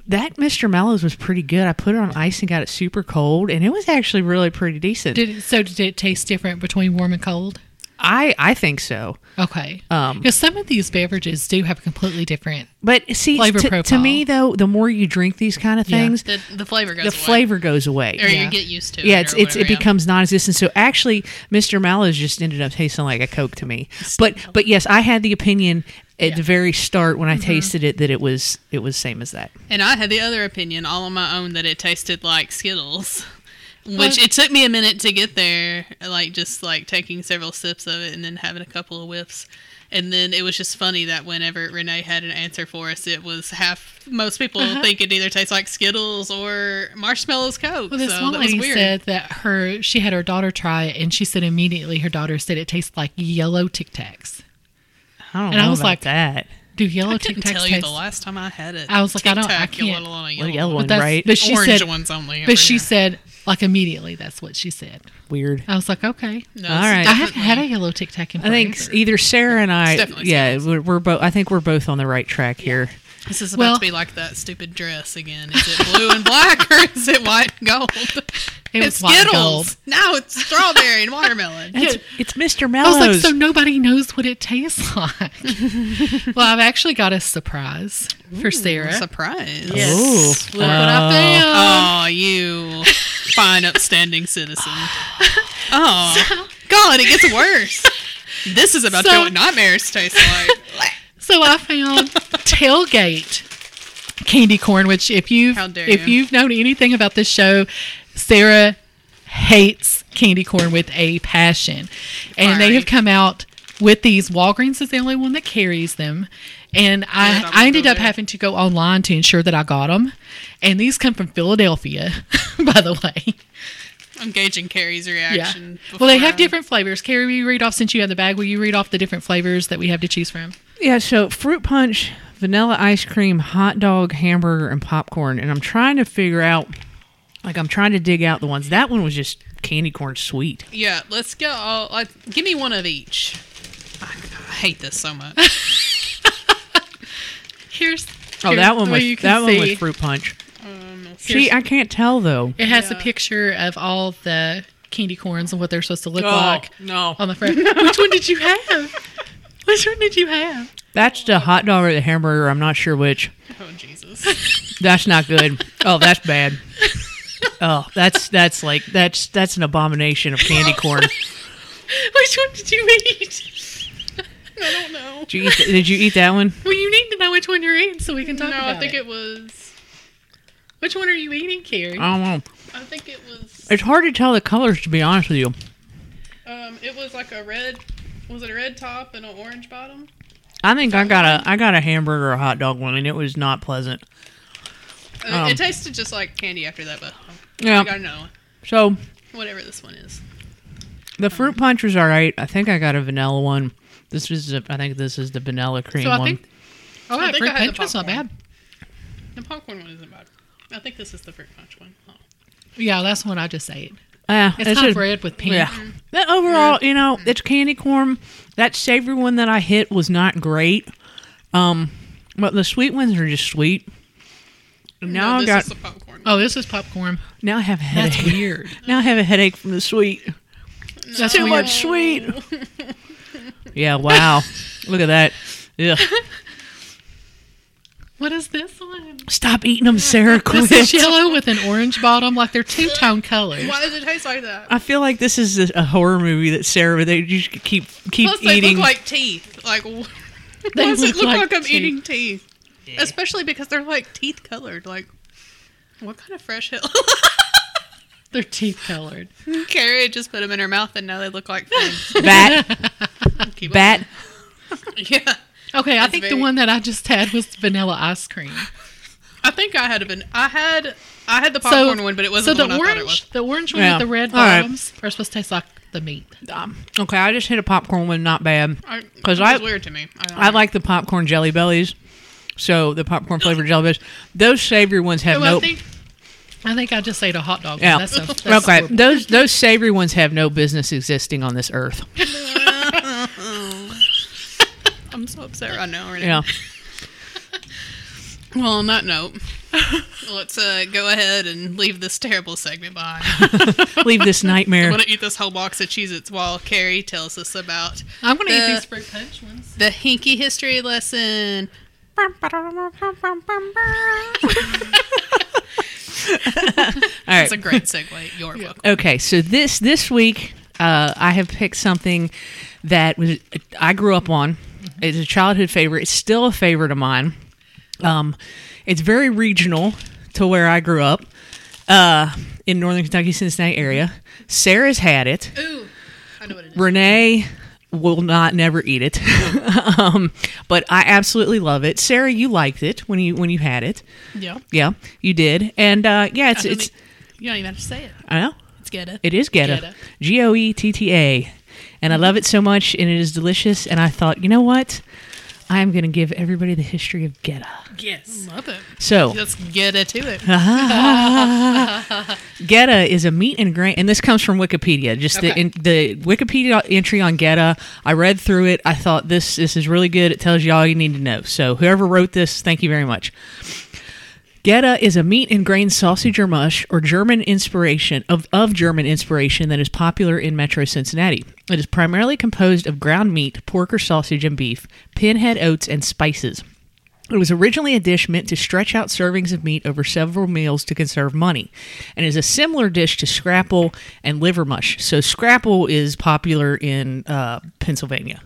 that Mr. Mellows was pretty good. I put it on ice and got it super cold, and it was actually really pretty decent. Did it, so did it taste different between warm and cold? I I think so. Okay. Um, because some of these beverages do have a completely different. But see, Flavor to, to me though, the more you drink these kind of Yeah. things, The, the flavor goes the away. flavor goes away. Or Yeah. you get used to it. yeah, or it's, it's it whatever, becomes non-existent. So actually, Mr. Mallows just ended up tasting like a Coke to me. But but yes, I had the opinion at Yeah. the very start when I Mm-hmm. tasted it that it was it was same as that. And I had the other opinion all on my own that it tasted like Skittles. Which it took me a minute to get there, like just like taking several sips of it and then having a couple of whiffs. And then it was just funny that whenever Renee had an answer for us, it was half. Most people uh-huh. think it either tastes like Skittles or Marshmallows Coke. Well, this so one that was lady weird. said that her she had her daughter try it, and she said immediately her daughter said it tastes like yellow Tic Tacs. I don't And I know was about like, that. Do yellow Tic couldn't Tacs tell you taste? the last time I had it. I was like, I don't- I can't- Let alone a Well, yellow, yellow one. one, But that's- right? But she Orange said, ones only. but she yeah. said like immediately. That's what she said. Weird. I was like, okay. No, All it's right. I haven't had a yellow Tic Tac in I think forever. either Sarah and I, definitely yeah, Skittles. we're, we're both. I think we're both on the right track here. This is about Well- to be like that stupid dress again. Is it blue and black or is it white and gold? It was it's white and Skittles. gold. No, it's strawberry and watermelon. It's, it's Mr. I Mellows. was like, so nobody knows what it tastes like. well, I've actually got a surprise for Sarah. Surprise. Yes. Ooh. Look what I oh. found. Oh, you fine, upstanding citizen. Oh, God, it gets worse. This is about to So- be what nightmares taste like. So I found tailgate candy corn, which if you've if you. you've known anything about this show, Sarah hates candy corn with a passion, and they have come out with these. Walgreens is the only one that carries them, and I Good, I I ended up there. having to go online to ensure that I got them, and these come from Philadelphia, by the way. I'm gauging Carrie's reaction. Yeah. reaction. Well, they have I- um, different flavors. Carrie, will you read off since you have the bag? Will you read off the different flavors that we have to choose from? yeah, so fruit punch, vanilla ice cream, hot dog, hamburger, and popcorn. And I'm trying to figure out, like, I'm trying to dig out the ones. That one was just candy corn sweet. Yeah, let's go. All, like, give me one of each. I, I hate this so much. Here's Oh, that one was you can that one was fruit punch. Um, See, I can't tell though. It has a picture of all the candy corns and what they're supposed to look Oh, like no. on the front. Which one did you have? Which one did you have? That's the hot dog or the hamburger. I'm not sure which. Oh Jesus! That's not good. oh, that's bad. Oh, that's that's like that's that's an abomination of candy corn. Which one did you eat? I don't know. Did you eat, did you eat that one? Well, you need to know which one you're eating so we can talk No, about it. I think it. it was. Which one are you eating, Carrie? I don't know. I think it was. It's hard to tell the colors, to be honest with you. Um, it was like a red. Was it a red top and an orange bottom? I think I got a I got a hamburger or a hot dog one, and it was not pleasant. Uh, Um, it tasted just like candy after that, but Yeah. I gotta know So whatever this one is. the fruit punch was all right. I think I got a vanilla one. This is a, I think this is the vanilla cream so I one. think. Oh, I think fruit I punch was not bad. The popcorn one isn't bad. I think this is the fruit punch one. Oh. Yeah, that's the one I just ate. yeah, It's, kind a- of red with pink. Yeah. That overall, you know, it's candy corn. That savory one that I hit was not great. Um, but the sweet ones are just sweet. Now no, I this got is the popcorn. Oh, this is popcorn. now I have a That's headache. weird. Now I have a headache from the sweet. That's Too weird. much sweet. yeah, wow. Look at that. Ugh. What is this one? Stop eating them, Sarah. This is yellow with an orange bottom. Like they're two tone colors. Why does it taste like that? I feel like this is a, a horror movie that Sarah they just keep keep Plus, they look like teeth. Like, They why does it look look like like, I'm teeth. eating teeth? Especially because they're like teeth colored. Like, what kind of fresh hell? They're teeth colored. Carrie just put them in her mouth, and now they look like friends. bat Keep bat. Yeah. Okay, I That's think the one that I just had was vanilla ice cream. I think I had a van- I had I had the popcorn one, but it wasn't so the, the, one I orange, thought it was. the orange one Yeah. with the red All right. bottoms are supposed to taste like the meat. Um, okay, I just hit a popcorn one, not bad. Because it I- was weird to me. I, don't I know. like the popcorn jelly bellies. So the popcorn flavored jelly bellies. Those savory ones have Well, no. I think I think I just ate a hot dog. Yeah. That's a, that's okay, horrible. those those savory ones have no business existing on this earth. I'm so upset right now. Already. Yeah. Well, on that note, let's uh, go ahead and leave this terrible segment behind. Leave this nightmare. I'm gonna eat this whole box of Cheez-Its while Carrie tells us about I'm gonna eat these fruit punch ones. the Hinky history lesson. All right. It's a great segue. Your book. Okay, so this this week uh, I have picked something that was I grew up on. It's a childhood favorite. It's still a favorite of mine. Um, it's very regional to where I grew up uh, in northern Kentucky, Cincinnati area. Sarah's had it. Ooh, I know what it is. Renee will not never eat it, um, but I absolutely love it. Sarah, you liked it when you when you had it. Yeah, Yeah, you did, and uh, yeah, it's it's. you don't even have to say it. I know. It's Goetta. It is. Goetta. G O E T T A. And I love it so much and it is delicious. And I thought, you know what? I'm going to give everybody the history of Goetta. Yes, love it. So, Let's get it to it. Goetta is a meat and grain, and this comes from Wikipedia. Just the, in, the Wikipedia entry on Goetta. I read through it. I thought this this is really good. It tells you all you need to know. So, whoever wrote this, thank you very much. Goetta is a meat and grain sausage or mush or German inspiration of, of German inspiration that is popular in Metro Cincinnati. It is primarily composed of ground meat, pork or sausage and beef, pinhead oats, and spices. It was originally a dish meant to stretch out servings of meat over several meals to conserve money, and is a similar dish to scrapple and liver mush. So scrapple is popular in uh, Pennsylvania.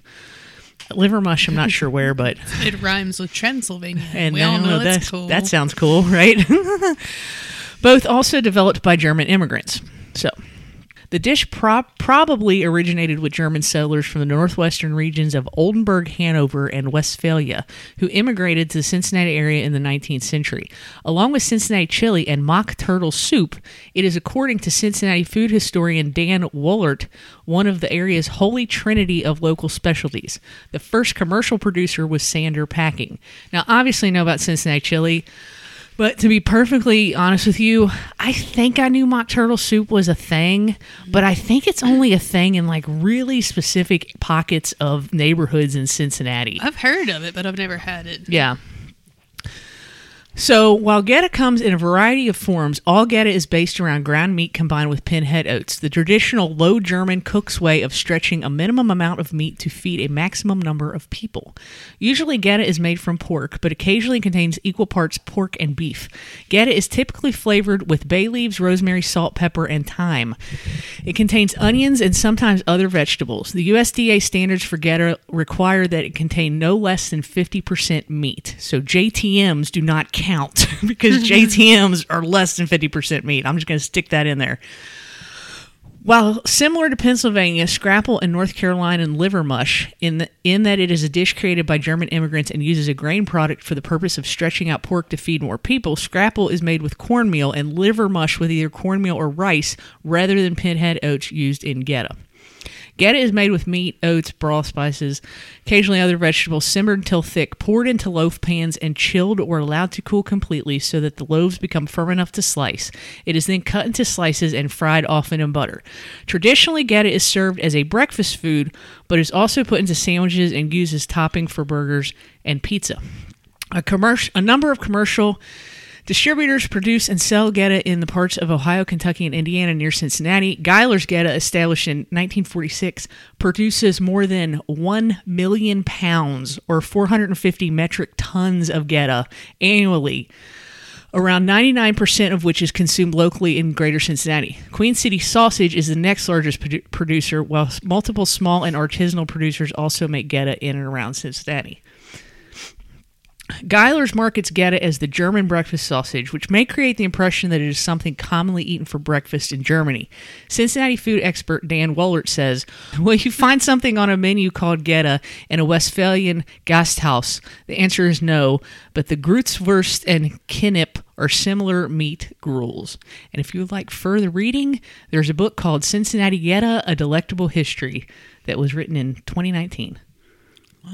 Liver mush, I'm not sure where, but It rhymes with Transylvania. and we all know that's that's- cool. That sounds cool, right? Both also developed by German immigrants. The dish pro- probably originated with German settlers from the northwestern regions of Oldenburg, Hanover, and Westphalia, who immigrated to the Cincinnati area in the 19th century. Along with Cincinnati chili and mock turtle soup, it is, according to Cincinnati food historian Dan Woellert, one of the area's holy trinity of local specialties. The first commercial producer was Sander Packing. Now, obviously, know about Cincinnati chili. But to be perfectly honest with you, I think I knew mock turtle soup was a thing, but I think it's only a thing in like really specific pockets of neighborhoods in Cincinnati. I've heard of it, but I've never had it. Yeah. So while Goetta comes in a variety of forms, all Goetta is based around ground meat combined with pinhead oats, the traditional low German cook's way of stretching a minimum amount of meat to feed a maximum number of people. Usually Goetta is made from pork, but occasionally contains equal parts pork and beef. Goetta is typically flavored with bay leaves, rosemary, salt, pepper, and thyme. It contains onions and sometimes other vegetables. The USDA standards for Goetta require that it contain no less than 50% meat. So JTMs do not because JTMs are less than 50% meat. I'm just going to stick that in there. While similar to Pennsylvania, scrapple in North Carolina and liver mush, in the, in that it is a dish created by German immigrants and uses a grain product for the purpose of stretching out pork to feed more people, scrapple is made with cornmeal and liver mush with either cornmeal or rice rather than pinhead oats used in Goetta. Goetta is made with meat, oats, broth spices, occasionally other vegetables, simmered until thick, poured into loaf pans, and chilled or allowed to cool completely so that the loaves become firm enough to slice. It is then cut into slices and fried often in butter. Traditionally, Goetta is served as a breakfast food, but is also put into sandwiches and used as topping for burgers and pizza. A, a number of commercial Distributors produce and sell Goetta in the parts of Ohio, Kentucky, and Indiana near Cincinnati. Glier's Goetta, established in 1946, produces more than 1 million pounds or 450 metric tons of Goetta annually. Around 99% of which is consumed locally in greater Cincinnati. Queen City Sausage is the next largest produ- producer, while multiple small and artisanal producers also make Goetta in and around Cincinnati. Glier's markets Goetta as the German breakfast sausage, which may create the impression that it is something commonly eaten for breakfast in Germany. Cincinnati food expert Dan Woellert says, Will you find something on a menu called Goetta in a Westphalian Gasthaus? The answer is no, but the Grützwurst and Knipp are similar meat gruels. And if you would like further reading, there's a book called Cincinnati Goetta, A Delectable History that was written in 2019.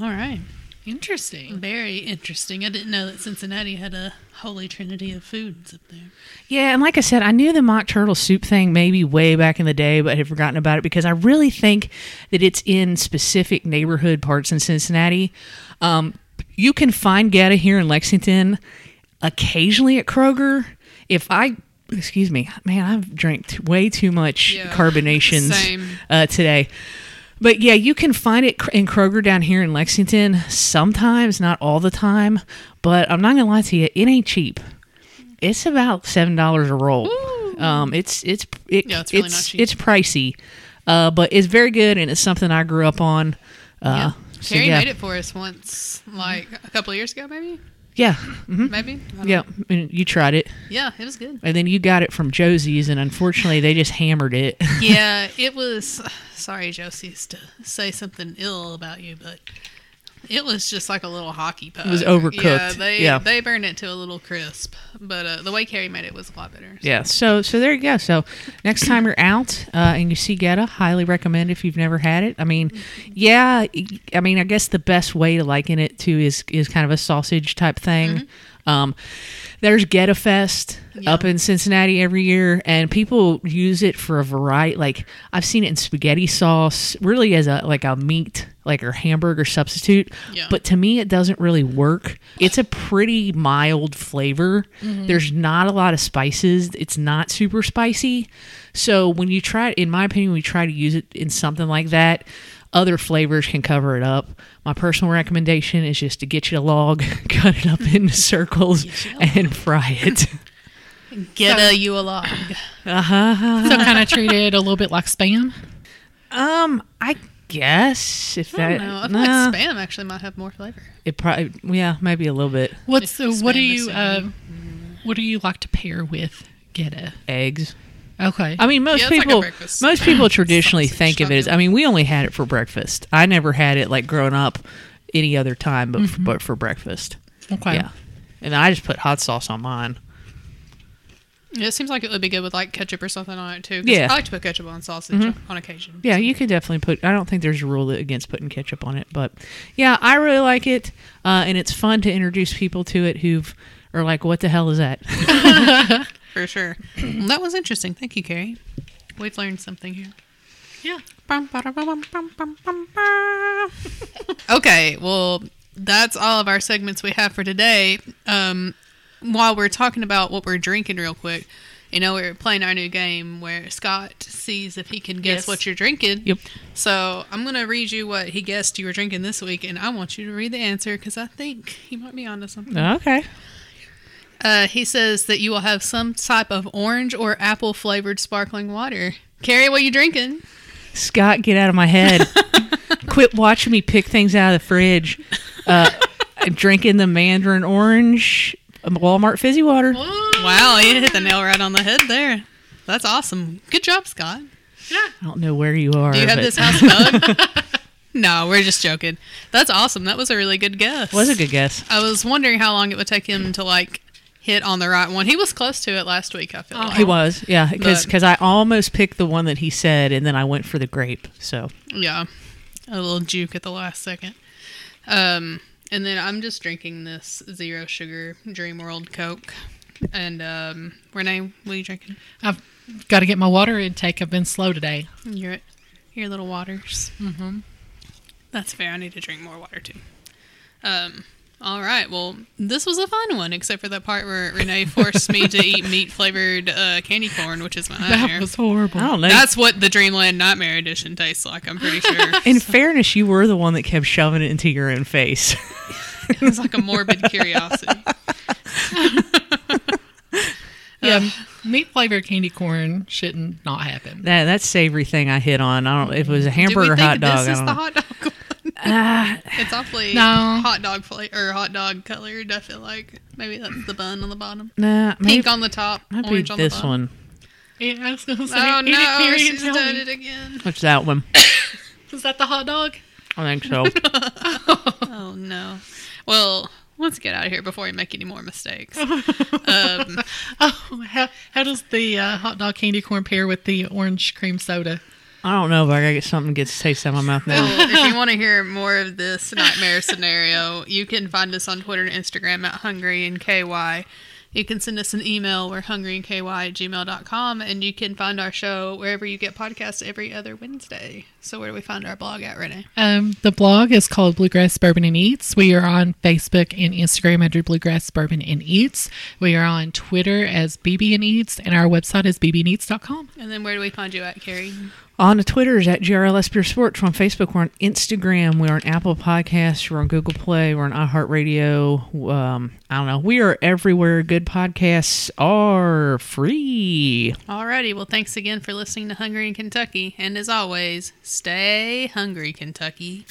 All right. Interesting. Very interesting. I didn't know that Cincinnati had a holy trinity of foods up there. Yeah, and like I said, I knew the mock turtle soup thing maybe way back in the day, but I had forgotten about it because I really think that it's in specific neighborhood parts in Cincinnati. Um, you can find Goetta here in Lexington, occasionally at Kroger. If I excuse me, man, I've drank t- way too much Yeah, carbonations uh, today. But yeah, you can find it in Kroger down here in Lexington sometimes, not all the time. But I'm not gonna lie to you, it ain't cheap. It's about seven dollars a roll. Um, it's it's it, Yeah, it's really it's it's pricey, uh, but it's very good and it's something I grew up on. Uh, so Carrie yeah, made it for us once, like a couple of years ago, maybe. Yeah, mhm. Maybe. Yeah. know. and You tried it, Yeah, it was good. and then you got it from Josie's, and unfortunately, they just hammered it. yeah, it was. Sorry, Josie's, to say something ill about you, but it was just like a little hockey puck. It was overcooked. Yeah, they Yeah. they burned it to a little crisp, but uh, the way Carrie made it was a lot better. so. Yeah. So so there you go. So next time you're out uh, and you see Goetta, highly recommend if you've never had it. I mean, yeah. I mean, I guess the best way to liken it to is is kind of a sausage type thing. Um, there's Goetta Fest Yeah. up in Cincinnati every year, and people use it for a variety. Like I've seen it in spaghetti sauce, really as a like a meat, like a hamburger substitute. Yeah. But to me, it doesn't really work. It's a pretty mild flavor. There's not a lot of spices. It's not super spicy. So when you try it, in my opinion, when you try to use it in something like that, other flavors can cover it up. My personal recommendation is just to get you a log, cut it up into circles, and fry it. Get a you a log. Uh-huh. So kind of treat it a little bit like spam. Um, I guess if I that, don't know. I feel nah, like spam actually might have more flavor. it probably, yeah, maybe a little bit. What's the, what do spam you uh, what do you like to pair with Goetta? Eggs. Okay. I mean, most Yeah, it's like a people breakfast most people traditionally sausage think of it as. taco. I mean, we only had it for breakfast. I never had it like growing up any other time, but Mm-hmm. but for breakfast. okay. Yeah, and I just put hot sauce on mine. Yeah, it seems like it would be good with like ketchup or something on it too. 'cause Yeah. I like to put ketchup on sausage on occasion. Yeah, you could definitely put. I don't think there's a rule against putting ketchup on it, but yeah, I really like it, uh, and it's fun to introduce people to it who've are like, "What the hell is that?" For sure. Well, that was interesting. Thank you, Carrie. We've learned something here. Yeah. Bum, ba, da, ba, bum, bum, bum, bum, okay, well, that's all of our segments we have for today. Um, while we're talking about what we're drinking, real quick, you know, we're playing our new game where Scott sees if he can guess Yes. what you're drinking. Yep. So I'm going to read you what he guessed you were drinking this week, and I want you to read the answer because I think he might be onto something. okay. Uh, he says that you will have some type of orange or apple flavored sparkling water. Carrie, what you drinking? Scott, get out of my head. Quit watching me pick things out of the fridge. Uh, drinking the mandarin orange Walmart fizzy water. Wow, you hit the nail right on the head there. That's awesome. Good job, Scott. Yeah. I don't know where you are. Do you have but this house bug? no, we're just joking. That's awesome. That was a really good guess. Was a good guess. I was wondering how long it would take him to like hit on the right one. He was close to it last week. I feel like. He was, yeah, because But- I almost picked the one that he said, and then I went for the grape. So Yeah, a little juke at the last second. Um, and then I'm just drinking this zero sugar Dream World Coke. And um, Renee, what are you drinking? I've got to get my water intake. I've been slow today. Your your little waters. Mm-hmm. That's fair. I need to drink more water too. Um. All right. Well, this was a fun one, except for that part where Renee forced me to eat meat flavored uh, candy corn, which is my nightmare. That was horrible. I don't know. That's what the Dreamland Nightmare Edition tastes like. I'm pretty sure. In fairness, you were the one that kept shoving it into your own face. It was like a morbid curiosity. Yeah, meat flavored candy corn shouldn't not happen. that that savory thing I hit on. I don't. If it was a Did we hamburger think hot dog, This I is don't the know. hot dog one. Ah, It's awfully No. hot dog flavor or hot dog colored. I feel like maybe that's the bun on the bottom, nah, maybe, pink on the top, might be orange on the this bottom. one. Yeah, I was gonna say, Oh eat it, no, she's done me. it again. What's that one? Is that the hot dog? I think so. Oh no. Well, let's get out of here before we make any more mistakes. um, Oh, how, how does the uh, hot dog candy corn pair with the orange cream soda? I don't know, but I gotta get something that gets taste out of my mouth now. well, if you want to hear more of this nightmare scenario, you can find us on Twitter and Instagram at Hungry in KY. You can send us an email. We're hungry in KY at gmail.com. And you can find our show wherever you get podcasts every other Wednesday. So, where do we find our blog at, Renee? Um, the blog is called Bluegrass Bourbon and Eats. We are on Facebook and Instagram under Bluegrass Bourbon and Eats. We are on Twitter as BB and Eats, and our website is bbneats.com. And then where do we find you at, Carrie? On the Twitter is at GRLS Pure Sports. We're on Facebook. We're on Instagram. We're on Apple Podcasts. We're on Google Play. We're on iHeartRadio. Um, I don't know. We are everywhere. Good podcasts are free. Alrighty. Well, thanks again for listening to Hungry in Kentucky. And as always, stay hungry, Kentucky.